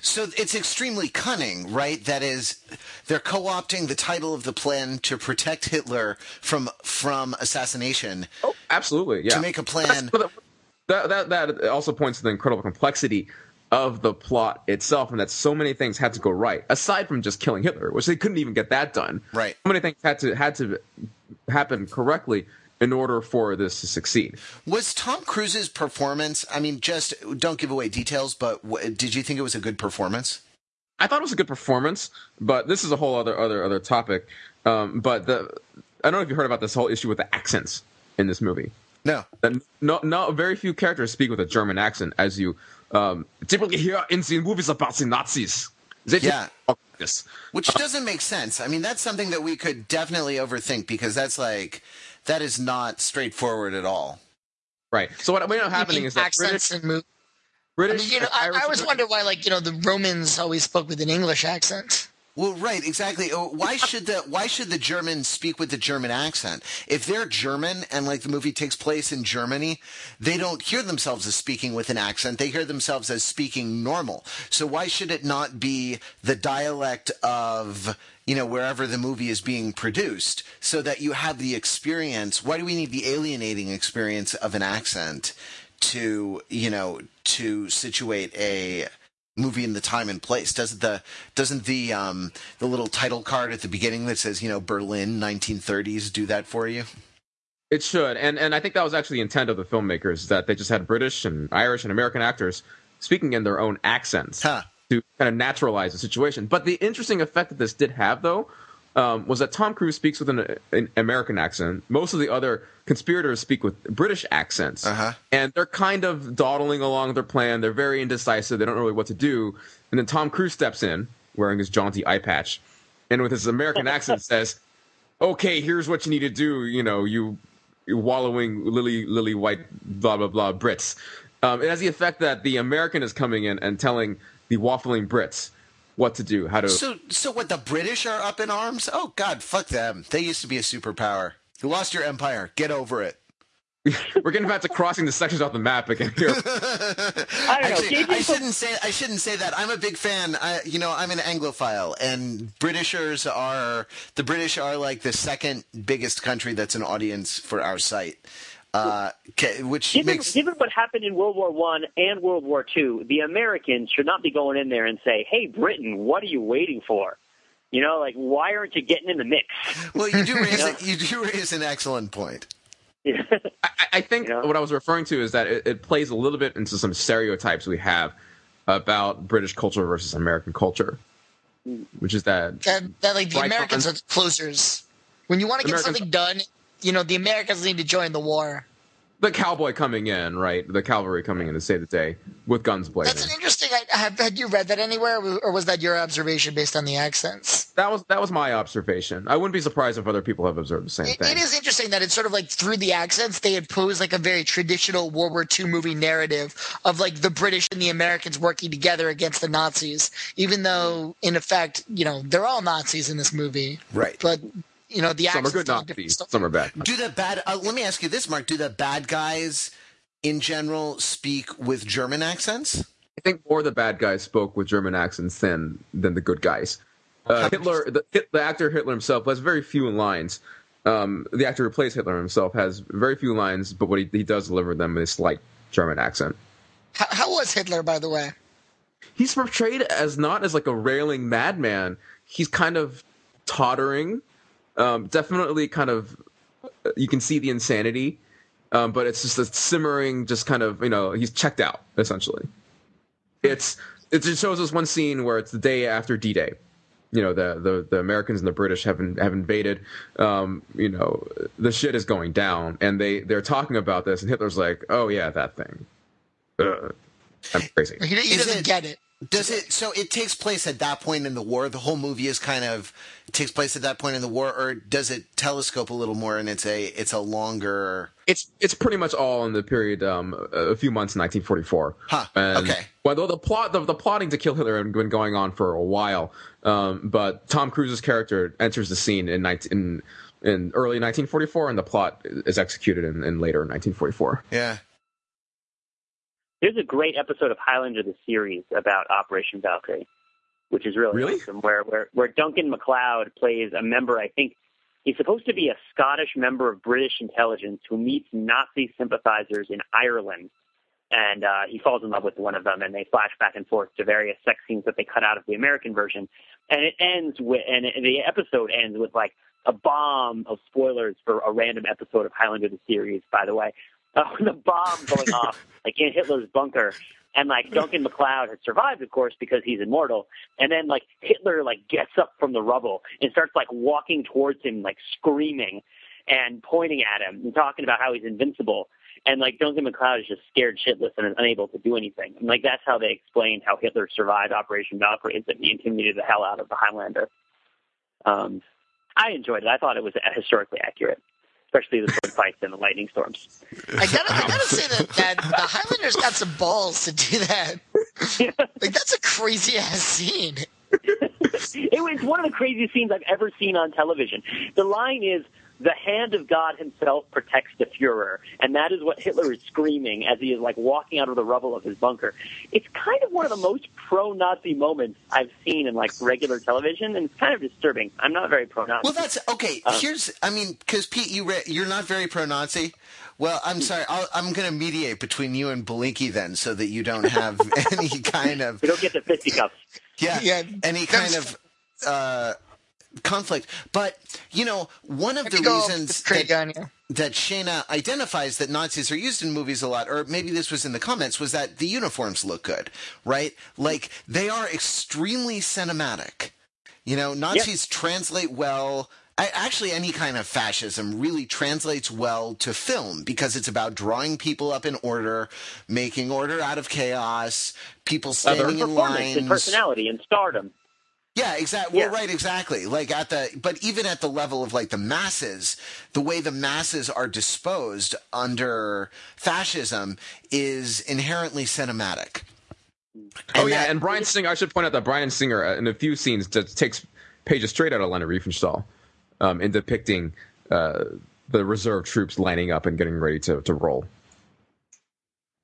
So it's extremely cunning, right? That is, they're co-opting the title of the plan to protect Hitler from from assassination Oh, absolutely, yeah. to make a plan. That, that that also points to the incredible complexity of the plot itself, and that so many things had to go right, aside from just killing Hitler, which they couldn't even get that done. Right. So many things had to had to happen correctly in order for this to succeed. Was Tom Cruise's performance? I mean, just don't give away details, but w- did you think it was a good performance? I thought it was a good performance, but this is a whole other other other topic. Um, but the I don't know if you heard about this whole issue with the accents in this movie. No. that no, no, very few characters speak with a German accent, as you um, typically hear in the movies about the Nazis. They Yeah. talk like this. Which doesn't make sense. I mean, that's something that we could definitely overthink because that's like that is not straightforward at all. Right. So what, what ended up happening is that accents British, and mo- I British, mean, you know, I, I always wonder why, like, you know, the Romans always spoke with an English accent. Well, right, exactly. Oh, Why should the why should the Germans speak with the German accent? If they're German and like the movie takes place in Germany, they don't hear themselves as speaking with an accent. They hear themselves as speaking normal. So why should it not be the dialect of you know wherever the movie is being produced so that you have the experience? Why do we need the alienating experience of an accent to you know to situate a movie in the time and place. Doesn't the doesn't the um the little title card at the beginning that says you know Berlin 1930s do that for you? It should, and and I think that was actually the intent of the filmmakers that they just had British and Irish and American actors speaking in their own accents Huh. to kind of naturalize the situation. But the interesting effect that this did have, though, um, was that Tom Cruise speaks with an, an American accent. Most of the other conspirators speak with British accents, Uh-huh. and they're kind of dawdling along their plan. They're very indecisive. They don't know really what to do. And then Tom Cruise steps in wearing his jaunty eye patch, and with his American accent says, "Okay, here's what you need to do. You know, you." you Wallowing lily, lily white, blah blah blah. Brits. Um, it has the effect that the American is coming in and telling the waffling Brits what to do, how to. So so what the British are up in arms? Oh god, fuck them. They used to be a superpower. You lost your empire. Get over it. We're getting back to crossing the sections off the map again here. I don't know. Actually, J.J. I shouldn't say I shouldn't say that. I'm a big fan. I, you know, I'm an Anglophile, and Britishers are the British are like the second biggest country that's an audience for our site, uh, which Given, makes given what happened in World War One and World War Two, the Americans should not be going in there and say, "Hey, Britain, what are you waiting for?" You know, like why aren't you getting in the mix? well, you do raise it, you do raise an excellent point. I, I think Yeah. what I was referring to is that it, it plays a little bit into some stereotypes we have about British culture versus American culture, which is that That, that like the Americans Colin? are closers. When you want to get Americans- something done, you know, the Americans need to join the war. the cowboy coming in, right? The cavalry coming in to save the day with guns blazing. That's an interesting. I, have, had you read that anywhere, or was that your observation based on the accents? That was that was my observation. I wouldn't be surprised if other people have observed the same It, thing. it is interesting that it's sort of like through the accents they had posed like a very traditional World War II movie narrative of like the British and the Americans working together against the Nazis, even though in effect, you know, they're all Nazis in this movie. Right. But you know, the Some are good tell a different Nazis, some are bad. Do the bad? Uh, let me ask you this, Mark. Do the bad guys in general speak with German accents? I think more the bad guys spoke with German accents than than the good guys. Uh, Hitler, the, the actor Hitler himself, has very few lines. um, the actor who plays Hitler himself has very few lines, but what he, he does deliver them in a slight German accent. How, how was Hitler, by the way? He's portrayed as not as like a railing madman. He's kind of tottering. Um, definitely, kind of. You can see the insanity, um, but it's just a simmering, just kind of you know he's checked out essentially. It's it just shows us one scene where it's the day after D Day. You know the, the the Americans and the British have in, have invaded. Um, you know the shit is going down, and they they're talking about this, and Hitler's like, "Oh yeah, that thing." Ugh. I'm crazy. He, he doesn't it- get it. Does it? So it takes place at that point in the war. The whole movie is kind of takes place at that point in the war, or does it telescope a little more and it's a it's a longer? It's it's pretty much all in the period um, a few months in 1944. Huh, And okay. Well, the, the plot the, the plotting to kill Hitler had been going on for a while, um, but Tom Cruise's character enters the scene in 19, in, in early 1944, and the plot is executed in, in later 1944. Yeah. There's a great episode of Highlander the series about Operation Valkyrie, which is really, Really? awesome. Where where where Duncan MacLeod plays a member. I think he's supposed to be a Scottish member of British intelligence who meets Nazi sympathizers in Ireland, and uh, he falls in love with one of them, and they flash back and forth to various sex scenes that they cut out of the American version, and it ends with and it, the episode ends with like a bomb of spoilers for a random episode of Highlander the series. By the way, uh, the bomb going off like in Hitler's bunker. And like Duncan MacLeod has survived, of course, because he's immortal. And then like Hitler like gets up from the rubble and starts like walking towards him, like screaming and pointing at him and talking about how he's invincible. And like Duncan MacLeod is just scared shitless and is unable to do anything. And like that's how they explain how Hitler survived Operation Valkyrie is that he intimidated the hell out of the Highlander. Um, I enjoyed it. I thought it was historically accurate, especially the sword fights and the lightning storms. I gotta, I gotta say that, that the Highlanders got some balls to do that. Like that's a crazy ass scene. it was one of the craziest scenes I've ever seen on television. The line is, "The hand of God Himself protects the Führer," and that is what Hitler is screaming as he is like walking out of the rubble of his bunker. It's kind of one of the most pro-Nazi moments I've seen in like regular television, and it's kind of disturbing. I'm not very pro-Nazi. Well, that's okay. Here's, I mean, because Pete, you re- you're not very pro-Nazi. Well, I'm sorry. I'll, I'm going to mediate between you and Belinkie then, so that you don't have any kind of we don't get the fisticuffs. yeah, Yeah, any kind of uh, conflict. But you know, one of Let the reasons that, on you. that Shana identifies that Nazis are used in movies a lot, or maybe this was in the comments, was that the uniforms look good, right? Like they are extremely cinematic. You know, Nazis translate well. I, actually, any kind of fascism really translates well to film because it's about drawing people up in order, making order out of chaos, people standing in Performance lines. and personality and stardom. Yeah, exactly. Well, right, exactly. Like at the, but even at the level of like the masses, the way the masses are disposed under fascism is inherently cinematic. oh And yeah, that- and Bryan Singer. I should point out that Bryan Singer, uh, in a few scenes, just takes pages straight out of Leonard Riefenstahl um, in depicting uh, the reserve troops lining up and getting ready to, to roll.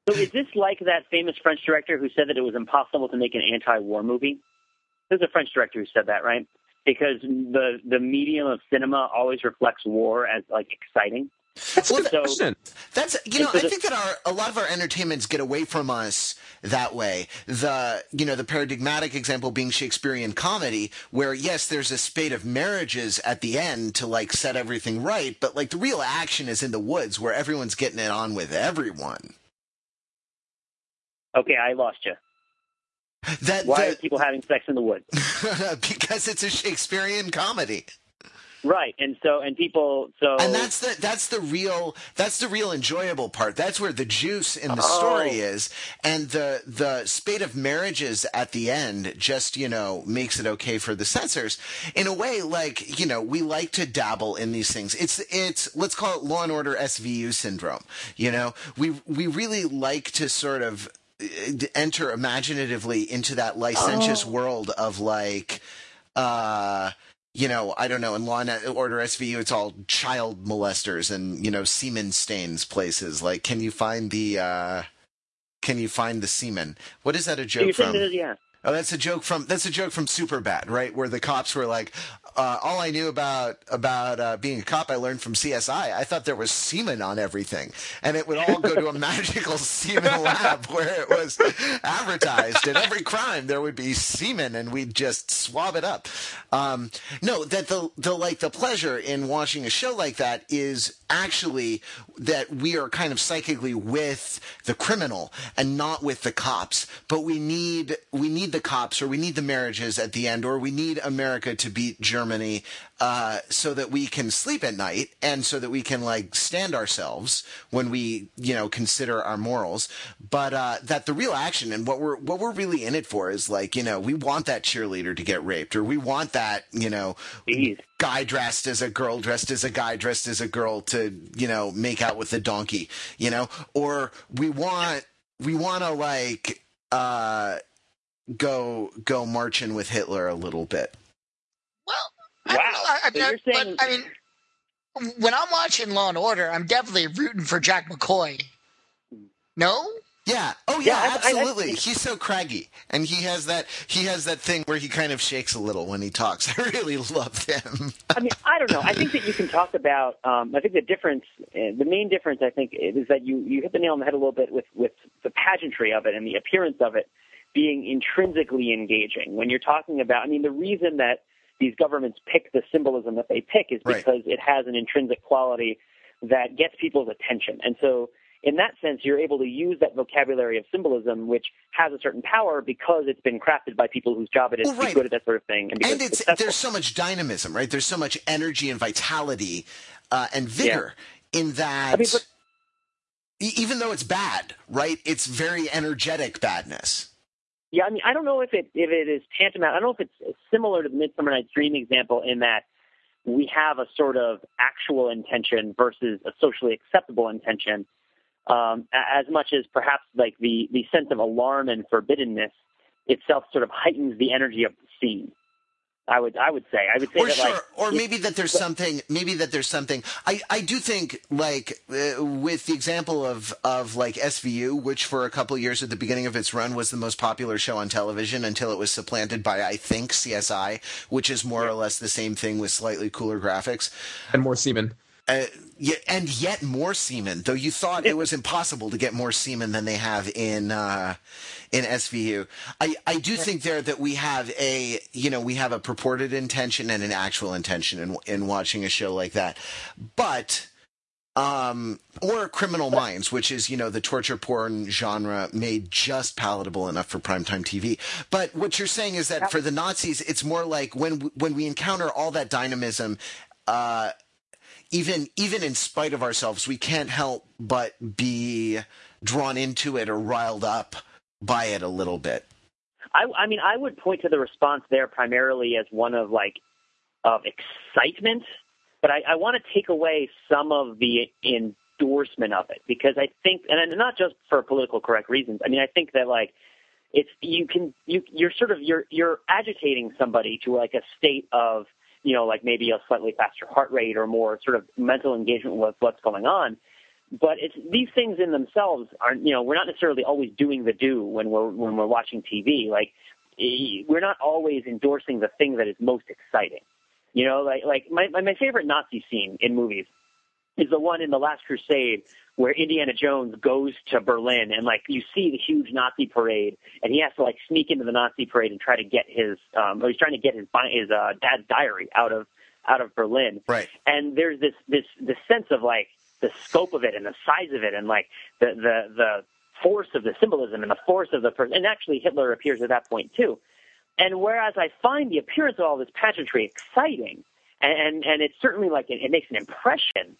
So is this like that famous French director who said that it was impossible to make an anti-war movie? There's a French director who said that, right? Because the the medium of cinema always reflects war as like exciting. That's a good so- question. That's you know I think that our a lot of our entertainments get away from us that way. The you know the paradigmatic example being Shakespearean comedy, where yes, there's a spate of marriages at the end to like set everything right, but like the real action is in the woods where everyone's getting it on with everyone. Okay, I lost you. That Why are people having sex in the woods? because it's a Shakespearean comedy. Right, and so and people so And that's the that's the real that's the real enjoyable part. That's where the juice in the Oh. story is. And the the spate of marriages at the end just, you know, makes it okay for the censors. In a way, like, you know, we like to dabble in these things. It's it's let's call it law and order SVU syndrome. You know? We we really like to sort of enter imaginatively into that licentious world of like uh you know, I don't know, in Law and Order SVU, it's all child molesters and, you know, semen stains places. Like, can you find the, uh, can you find the semen? What is that a joke from? that, yeah. Oh, that's a joke from that's a joke from Superbad, right? Where the cops were like, uh, "All I knew about about uh, being a cop, I learned from CSI. I thought there was semen on everything, and it would all go to a magical semen lab where it was advertised. In every crime, there would be semen, and we'd just swab it up. Um, no, that the the like the pleasure in watching a show like that is actually that we are kind of psychically with the criminal and not with the cops. But we need we need the cops or we need the marriages at the end or we need America to beat Germany uh, so that we can sleep at night and so that we can like stand ourselves when we you know consider our morals. But uh, that the real action and what we're what we're really in it for is like you know we want that cheerleader to get raped or we want that you know Jeez. guy dressed as a girl dressed as a guy dressed as a girl to you know make out with the donkey you know or we want we want to like uh go go marching with hitler a little bit Wow. I, I, So you're but, saying- I mean, when I'm watching Law and Order, I'm definitely rooting for Jack McCoy. No? yeah oh Yeah, yeah, I- I- I absolutely he's so craggy and he has that he has that thing where he kind of shakes a little when he talks i really love him I mean, I don't know. I think that you can talk about. Um, I think the difference, uh, the main difference, I think, is that you you hit the nail on the head a little bit with with the pageantry of it and the appearance of it being intrinsically engaging. When you're talking about, I mean, the reason that these governments pick the symbolism that they pick is Right. because it has an intrinsic quality that gets people's attention, and so. In that sense, you're able to use that vocabulary of symbolism, which has a certain power because it's been crafted by people whose job it is Well, to be right. good at that sort of thing. And, and it's successful. there's so much dynamism right there's so much energy and vitality uh, and vigor in that I mean, but- even though it's bad right it's very energetic badness Yeah, I mean, I don't know if it if it is tantamount. I don't know if it's similar to the Midsummer Night's Dream example in that we have a sort of actual intention versus a socially acceptable intention, um, as much as perhaps like the the sense of alarm and forbiddenness itself sort of heightens the energy of the scene. I would I would say I would say or that sure like or maybe that there's something maybe that there's something. I i do think like uh, with the example of of like svu which for a couple of years at the beginning of its run was the most popular show on television until it was supplanted by i think csi which is more or less the same thing with slightly cooler graphics. And more semen. Uh, and yet more semen. Though you thought it was impossible to get more semen than they have in uh, in SVU. I, I do think there that we have a you know we have a purported intention and an actual intention in in watching a show like that, but. Um, or Criminal Minds, which is, you know, the torture porn genre made just palatable enough for primetime TV. But what you're saying is that for the Nazis, it's more like when, when we encounter all that dynamism, uh, even even in spite of ourselves, we can't help but be drawn into it or riled up by it a little bit. I, I mean, I would point to the response there primarily as one of like of excitement, but I, I want to take away some of the endorsement of it because I think, and not just for political correct reasons. I mean, I think that like it's you can you you're sort of you're you're agitating somebody to like a state of you know like maybe a slightly faster heart rate or more sort of mental engagement with what's going on. But it's these things in themselves aren't you know we're not necessarily always doing the do when we're when we're watching TV like we're not always endorsing the thing that is most exciting. You know like like my my favorite Nazi scene in movies is the one in the Last Crusade where Indiana Jones goes to Berlin and like you see the huge Nazi parade and he has to like sneak into the Nazi parade and try to get his um or he's trying to get his his uh, dad's diary out of out of Berlin Right. and there's this this this sense of like the scope of it and the size of it and like the the the force of the symbolism and the force of the person and actually Hitler appears at that point too and whereas I find the appearance of all this pageantry exciting and and, and it's certainly like it, it makes an impression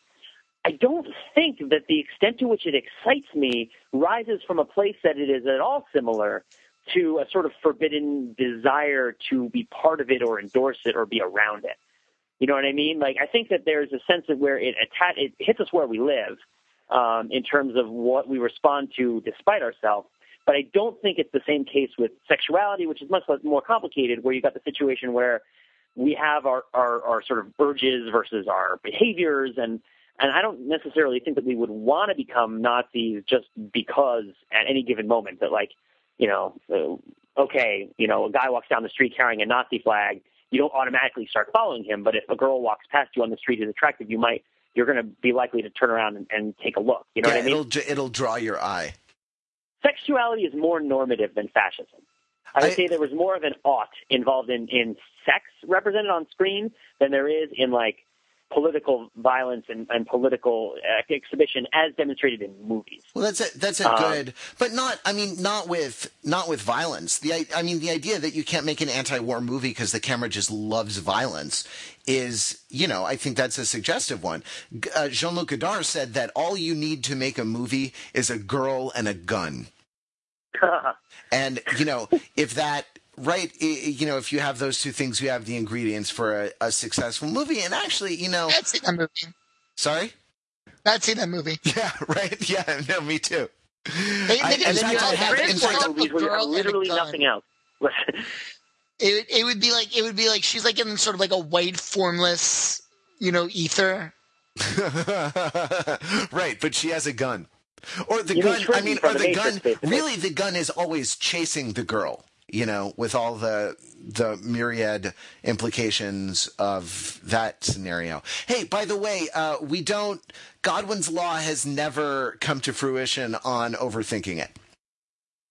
I don't think that the extent to which it excites me rises from a place that it is at all similar to a sort of forbidden desire to be part of it or endorse it or be around it. You know what I mean? Like I think that there's a sense of where it atta- it hits us where we live um, in terms of what we respond to despite ourselves. But I don't think it's the same case with sexuality, which is much less, more complicated, where you've got the situation where we have our, our, our sort of urges versus our behaviors and and I don't necessarily think that we would want to become Nazis just because at any given moment that like, you know, uh, okay, you know, a guy walks down the street carrying a Nazi flag, you don't automatically start following him. But if a girl walks past you on the street who's attractive, you might you're going to be likely to turn around and, and take a look. You know yeah, what I mean? it'll it'll draw your eye. Sexuality is more normative than fascism. I would I- say there was more of an ought involved in, in sex represented on screen than there is in like political violence and, and political uh, exhibition as demonstrated in movies. Well, that's a that's a Um, good, but not. I mean, not with not with violence. The I, I mean, the idea that you can't make an anti-war movie because the camera just loves violence is, you know, I think that's a suggestive one. Uh, Jean-Luc Godard said that all you need to make a movie is a girl and a gun, and you know, if that. Right, i- you know, if you have those two things, you have the ingredients for a, a successful movie. And actually, you know, I'd see that movie. sorry, I'd see that movie. yeah, right, yeah, no, me too. They- I- they in fact, I have- British in fact, movies where you have girl and a literally nothing else. It it would be like it would be like she's like in sort of like a white formless, you know, ether. right, but she has a gun. Or the You mean gun, I mean, or The the gun, basically. really the gun is always chasing the girl, you know, with all the the myriad implications of that scenario. Hey, by the way, uh, we don't, Godwin's Law has never come to fruition on overthinking it.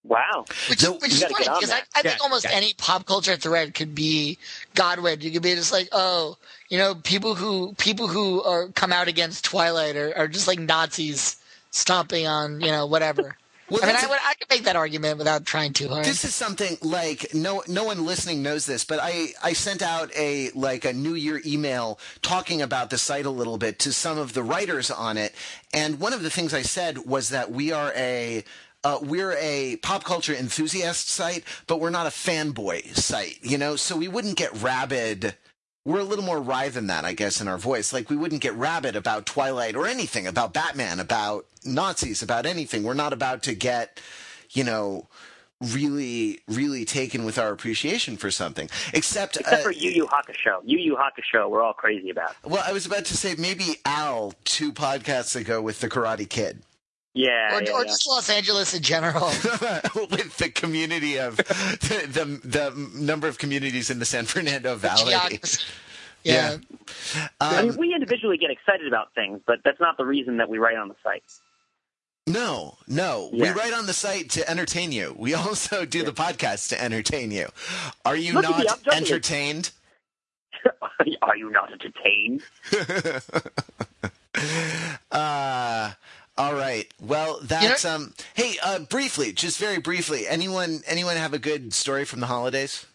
Wow. Which, The- which is funny because I, that. I think almost yeah. any pop culture thread could be Godwin. You could be just like, oh, you know, people who people who are come out against Twilight are, are just like Nazis stomping on, you know, whatever. Well, I mean, I would I could make that argument without trying too hard. This is something like no no one listening knows this, but I I sent out a like a New Year email talking about the site a little bit to some of the writers on it, and one of the things I said was that we are a uh, we're a pop culture enthusiast site, but we're not a fanboy site, you know. So we wouldn't get rabid. We're a little more wry than that, I guess, in our voice. Like we wouldn't get rabid about Twilight or anything, about Batman, about Nazis, about anything. We're not about to get, you know, really, really taken with our appreciation for something. Except, Except uh, for Yu Yu Hakusho. Yu Yu Hakusho, we're all crazy about. well, I was about to say maybe Al two podcasts ago with the Karate Kid. Yeah. or, yeah, or yeah. just Los Angeles in general. with the community of the, the the number of communities in the San Fernando Valley. Geography. Yeah. I Um, mean, we individually get excited about things, but that's not the reason that we write on the site. No, no. Yeah. We write on the site to entertain you. We also do the podcast to entertain you. Are you Look not me, entertained? Are you not entertained? Uh all right. Well, that's um. Hey, uh, briefly, just very briefly, anyone anyone have a good story from the holidays?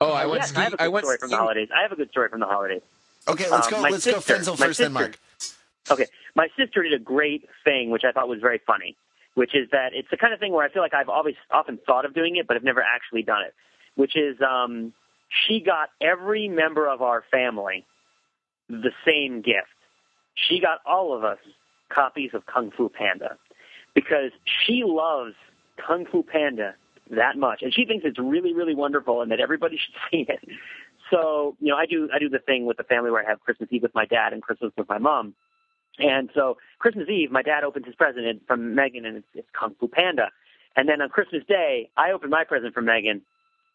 Oh, I went yes, I have a good I went story from the holidays. I have a good story from the holidays. Okay, let's Um, go. my Let's go, Fenzel my first, then Mark. Okay, my sister did a great thing, which I thought was very funny, which is that it's the kind of thing where I feel like I've always often thought of doing it, but I've never actually done it. Which is, um, she got every member of our family the same gift. She got all of us copies of Kung Fu Panda because she loves Kung Fu Panda that much, and she thinks it's really, really wonderful, and that everybody should see it. So, you know, I do I do the thing with the family where I have Christmas Eve with my dad and Christmas with my mom. And so Christmas Eve, my dad opens his present from Megan, and it's, it's Kung Fu Panda. And then on Christmas Day, I open my present from Megan,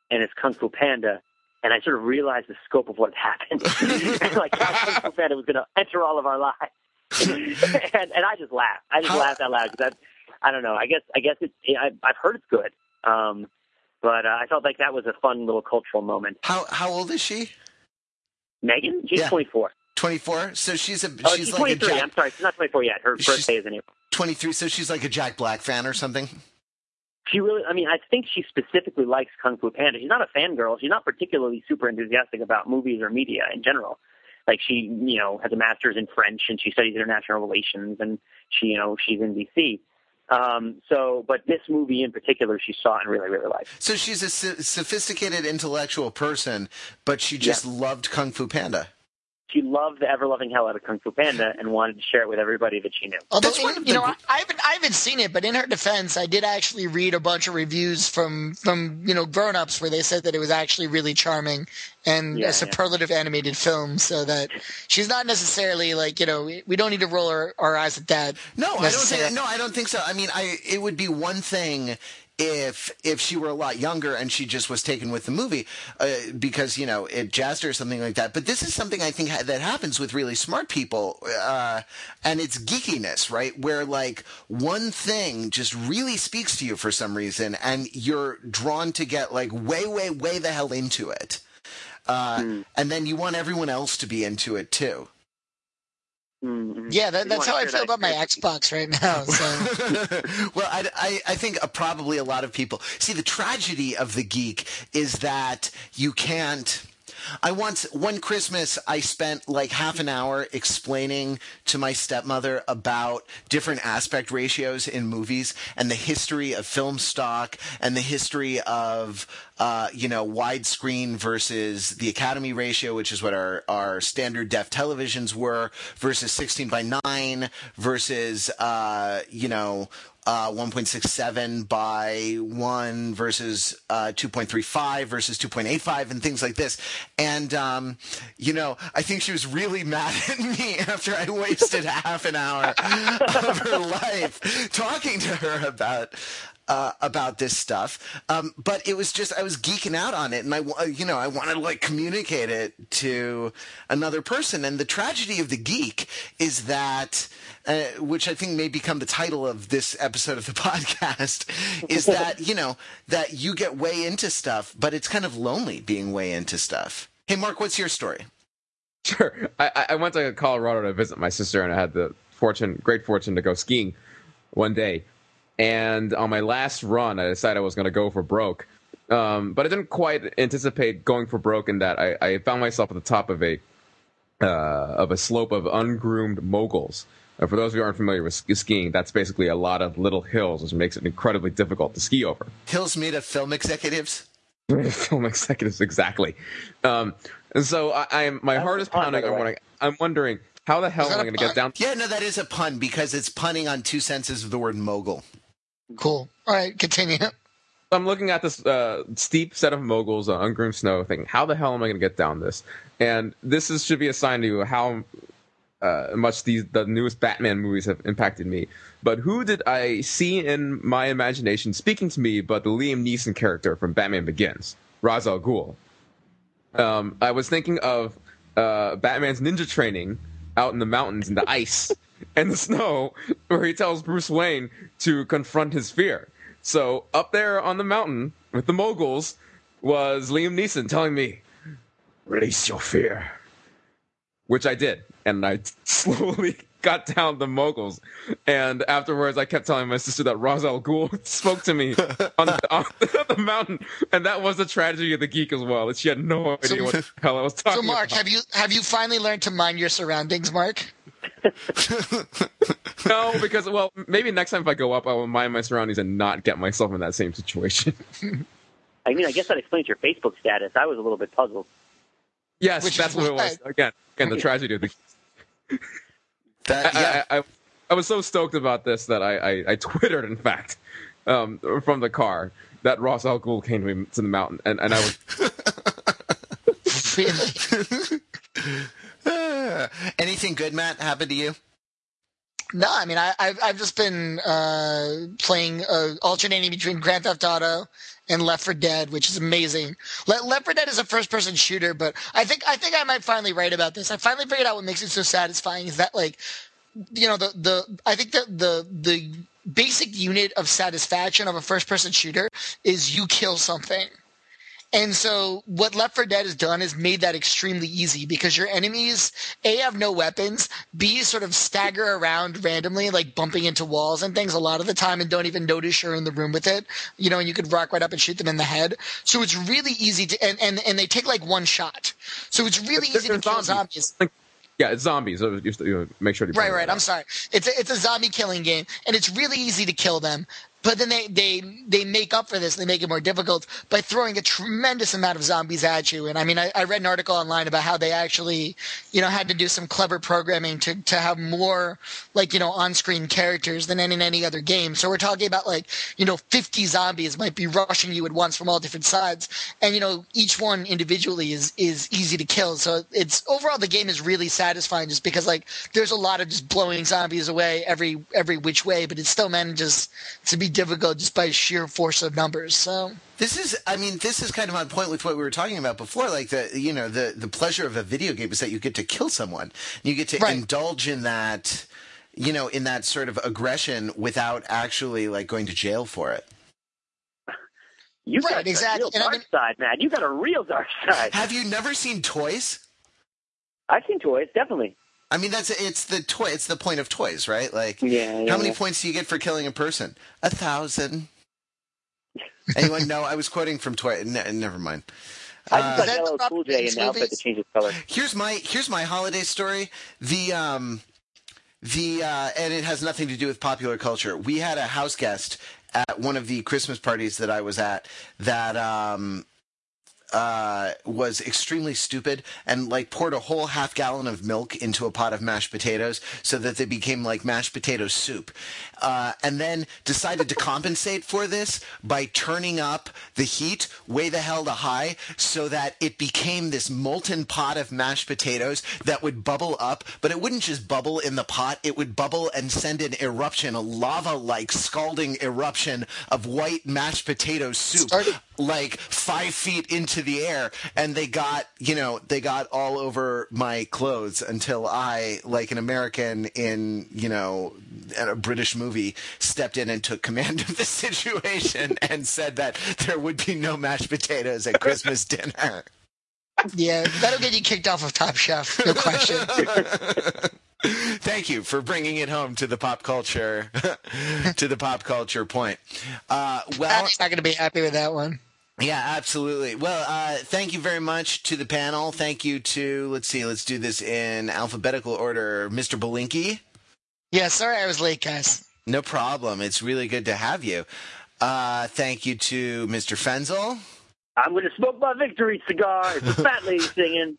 and it's Kung Fu Panda. And I sort of realized the scope of what had happened, like how Kung Fu Panda was going to enter all of our lives. and, and I just laughed. I just laughed out loud because I, I don't know. I guess I guess it. I, I've heard it's good, um, but uh, I felt like that was a fun little cultural moment. How how old is she? Megan, she's Yeah. 24. Twenty four. So she's a Oh, she's she's, like a 23. Jack, I'm sorry, she's not 24 yet. Her birthday is in April. twenty three. So she's like a Jack Black fan or something. She really, I mean, I think she specifically likes Kung Fu Panda. She's not a fangirl. She's not particularly super enthusiastic about movies or media in general. Like she, you know, has a master's in French and she studies international relations and she, you know, she's in DC. Um, so, but this movie in particular, she saw and really, really liked. So she's a so- sophisticated intellectual person, but she just loved Kung Fu Panda. She loved the ever loving hell out of Kung Fu Panda and wanted to share it with everybody that she knew. Although, That's one you know, I, I haven't, I haven't seen it, but in her defense, I did actually read a bunch of reviews from, from you know, grown-ups where they said that it was actually really charming and Yeah, a superlative animated film, so that she's not necessarily like you know we, we don't need to roll our, our eyes at that. No, I don't think. No, I don't think so. I mean, I it would be one thing if if she were a lot younger and she just was taken with the movie uh, because you know it jazzed her or something like that. But this is something I think ha- that happens with really smart people, uh, and it's geekiness, right? Where like one thing just really speaks to you for some reason, and you're drawn to get like way, way, way the hell into it. Uh, And then you want everyone else to be into it too. Mm-hmm. Yeah, that, that's how I feel about my. Xbox right now. So well, I, I, I think uh, probably a lot of people see the tragedy of the geek is that you can't. I once one Christmas I spent like half an hour explaining to my stepmother about different aspect ratios in movies and the history of film stock and the history of uh, you know widescreen versus the Academy ratio, which is what our our standard def televisions were, versus 16 by 9 versus uh, you know uh, 1.67 by 1 versus uh, 2.35 versus 2.85 and things like this. And, um, you know, I think she was really mad at me after I wasted half an hour of her life talking to her about. Uh, about this stuff, um, but it was just I was geeking out on it, and I, you know, I wanted to like communicate it to another person. And the tragedy of the geek is that uh, which I think may become the title of this episode of the podcast, is that, you know, that you get way into stuff, but it's kind of lonely being way into stuff. Hey, Mark, what's your story? Sure. I, I- I went to Colorado to visit my sister, and I had the fortune, great fortune, to go skiing one day. And on my last run, I decided I was going to go for broke. Um, but I didn't quite anticipate going for broke in that I, I found myself at the top of a uh, of a slope of ungroomed moguls. Uh, for those who aren't familiar with skiing, that's basically a lot of little hills, which makes it incredibly difficult to ski over. Hills made of film executives. film executives exactly. Um, and so I, I am my That heart is a pun, pounding. I'm wondering, I'm wondering how the hell am I going to get down? Yeah, no, that is a pun because it's punning on two senses of the word mogul. cool. All right, continue. I'm looking at this uh, steep set of moguls on ungroomed snow, thinking, how the hell am I going to get down this? And this is, should be a sign to you how uh, much these the newest Batman movies have impacted me. But who did I see in my imagination speaking to me but the Liam Neeson character from Batman Begins, Ra's al Ghul? Um, I was thinking of uh, Batman's ninja training out in the mountains in the ice and the snow, where he tells Bruce Wayne to confront his fear. So up there on the mountain with the moguls was Liam Neeson telling me, "Release your fear," which I did, and I slowly got down the moguls. And afterwards, I kept telling my sister that Ra's al Ghul spoke to me on the, on the mountain, and that was the tragedy of the geek as well. That she had no idea So- what the hell I was talking about. So, Mark, about. have you have you finally learned to mind your surroundings, Mark? No, because well, maybe next time if I go up, I will mind my surroundings and not get myself in that same situation. I mean, I guess that explains your Facebook status. I was a little bit puzzled. yes, Which that's what it was. Again, again, the tragedy of the. That, yeah. I, I, I, I was so stoked about this that I, I, I twittered, in fact, um, from the car that Ra's al Ghul came to me to the mountain, and, and I was Really? Anything good, Matt, happened to you? No, I mean I, I've I've just been uh, playing uh, alternating between Grand Theft Auto and Left 4 Dead, which is amazing. Le- Left 4 Dead is a first-person shooter, but I think I think I might finally write about this. I finally figured out what makes it so satisfying is that like, you know, the the I think that the the basic unit of satisfaction of a first-person shooter is you kill something. And so what Left 4 Dead has done is made that extremely easy because your enemies A have no weapons, B sort of stagger around randomly, like bumping into walls and things a lot of the time and don't even notice you're in the room with it. You know, and you could rock right up and shoot them in the head. So it's really easy to and, and, and they take like one shot. So it's really They're- easy to they're kill zombies. zombies. yeah, it's zombies. So you, you make sure to Right, right. I'm sorry. It's a, it's a zombie killing game, and it's really easy to kill them. But then they, they they make up for this. They make it more difficult by throwing a tremendous amount of zombies at you. And I mean, I, I read an article online about how they actually, you know, had to do some clever programming to to have more like you know on screen characters than in any other game. So we're talking about like you know 50 zombies might be rushing you at once from all different sides, and you know each one individually is is easy to kill. So it's overall the game is really satisfying just because like there's a lot of just blowing zombies away every every which way, but it still manages to be difficult just by sheer force of numbers. So This is, I mean, this is kind of on point with what we were talking about before. Like the, you know, the the pleasure of a video game is that you get to kill someone. You get to Right. indulge in that, you know, in that sort of aggression without actually like going to jail for it. You Right, got exactly. a real And I dark mean- side, man. You got a real dark side. Have you never seen toys? I've seen toys, definitely. I mean, that's it's the toy. It's the point of toys, right? Like, Yeah, yeah, how many yeah. points do you get for killing a person? A thousand. Anyone? No, I was quoting from toy. Ne- never mind. I Uh, just got the Cool J in the outfit to change color. here's my here's my holiday story. The um the uh and it has nothing to do with popular culture. We had a house guest at one of the Christmas parties that I was at that um uh, was extremely stupid and like poured a whole half gallon of milk into a pot of mashed potatoes so that they became like mashed potato soup. Uh, and then decided to compensate for this by turning up the heat way the hell to high so that it became this molten pot of mashed potatoes that would bubble up, but it wouldn't just bubble in the pot, it would bubble and send an eruption, a lava like scalding eruption of white mashed potato soup like five feet into the air and they got you know they got all over my clothes until i like an american in you know a british movie stepped in and took command of the situation and said that there would be no mashed potatoes at christmas dinner yeah, that'll get you kicked off of Top Chef, no question. Thank you for bringing it home to the pop culture, to the pop culture point. Uh, well, Patty's not going to be happy with that one. Yeah, absolutely. Well, uh, thank you very much to the panel. Thank you to, let's see, let's do this in alphabetical order. Mr. Belinkie. Yeah, sorry I was late, guys. No problem. It's really good to have you. Uh, thank you to Mr. Fenzel. I'm going to smoke my victory cigar. It's a fat lady singing.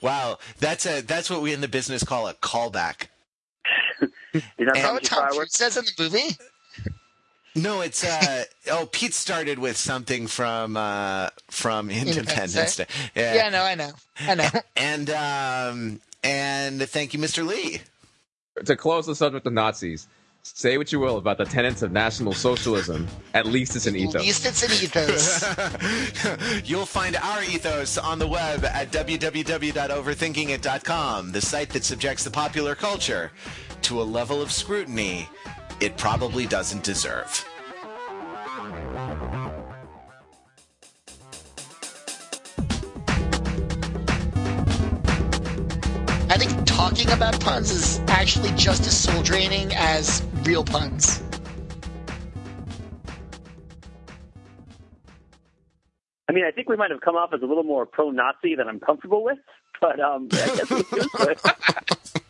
Wow, that's a that's what we in the business call a callback. Is that And- how what much Tom Cruise fireworks? says in the movie? No, it's uh oh Pete started with something from uh from Independence Independence Day. Yeah. Yeah, no, I know. I know. And um and thank you, Mr. Lee. To close the subject of Nazis, say what you will about the tenets of National Socialism. At least it's an ethos. At least it's an ethos. You'll find our ethos on the web at www.overthinkingit.com, the site that subjects the popular culture to a level of scrutiny it probably doesn't deserve. I think talking about puns is actually just as soul draining as real puns. I mean, I think we might have come off as a little more pro-Nazi than I'm comfortable with, but um, I guess it was good.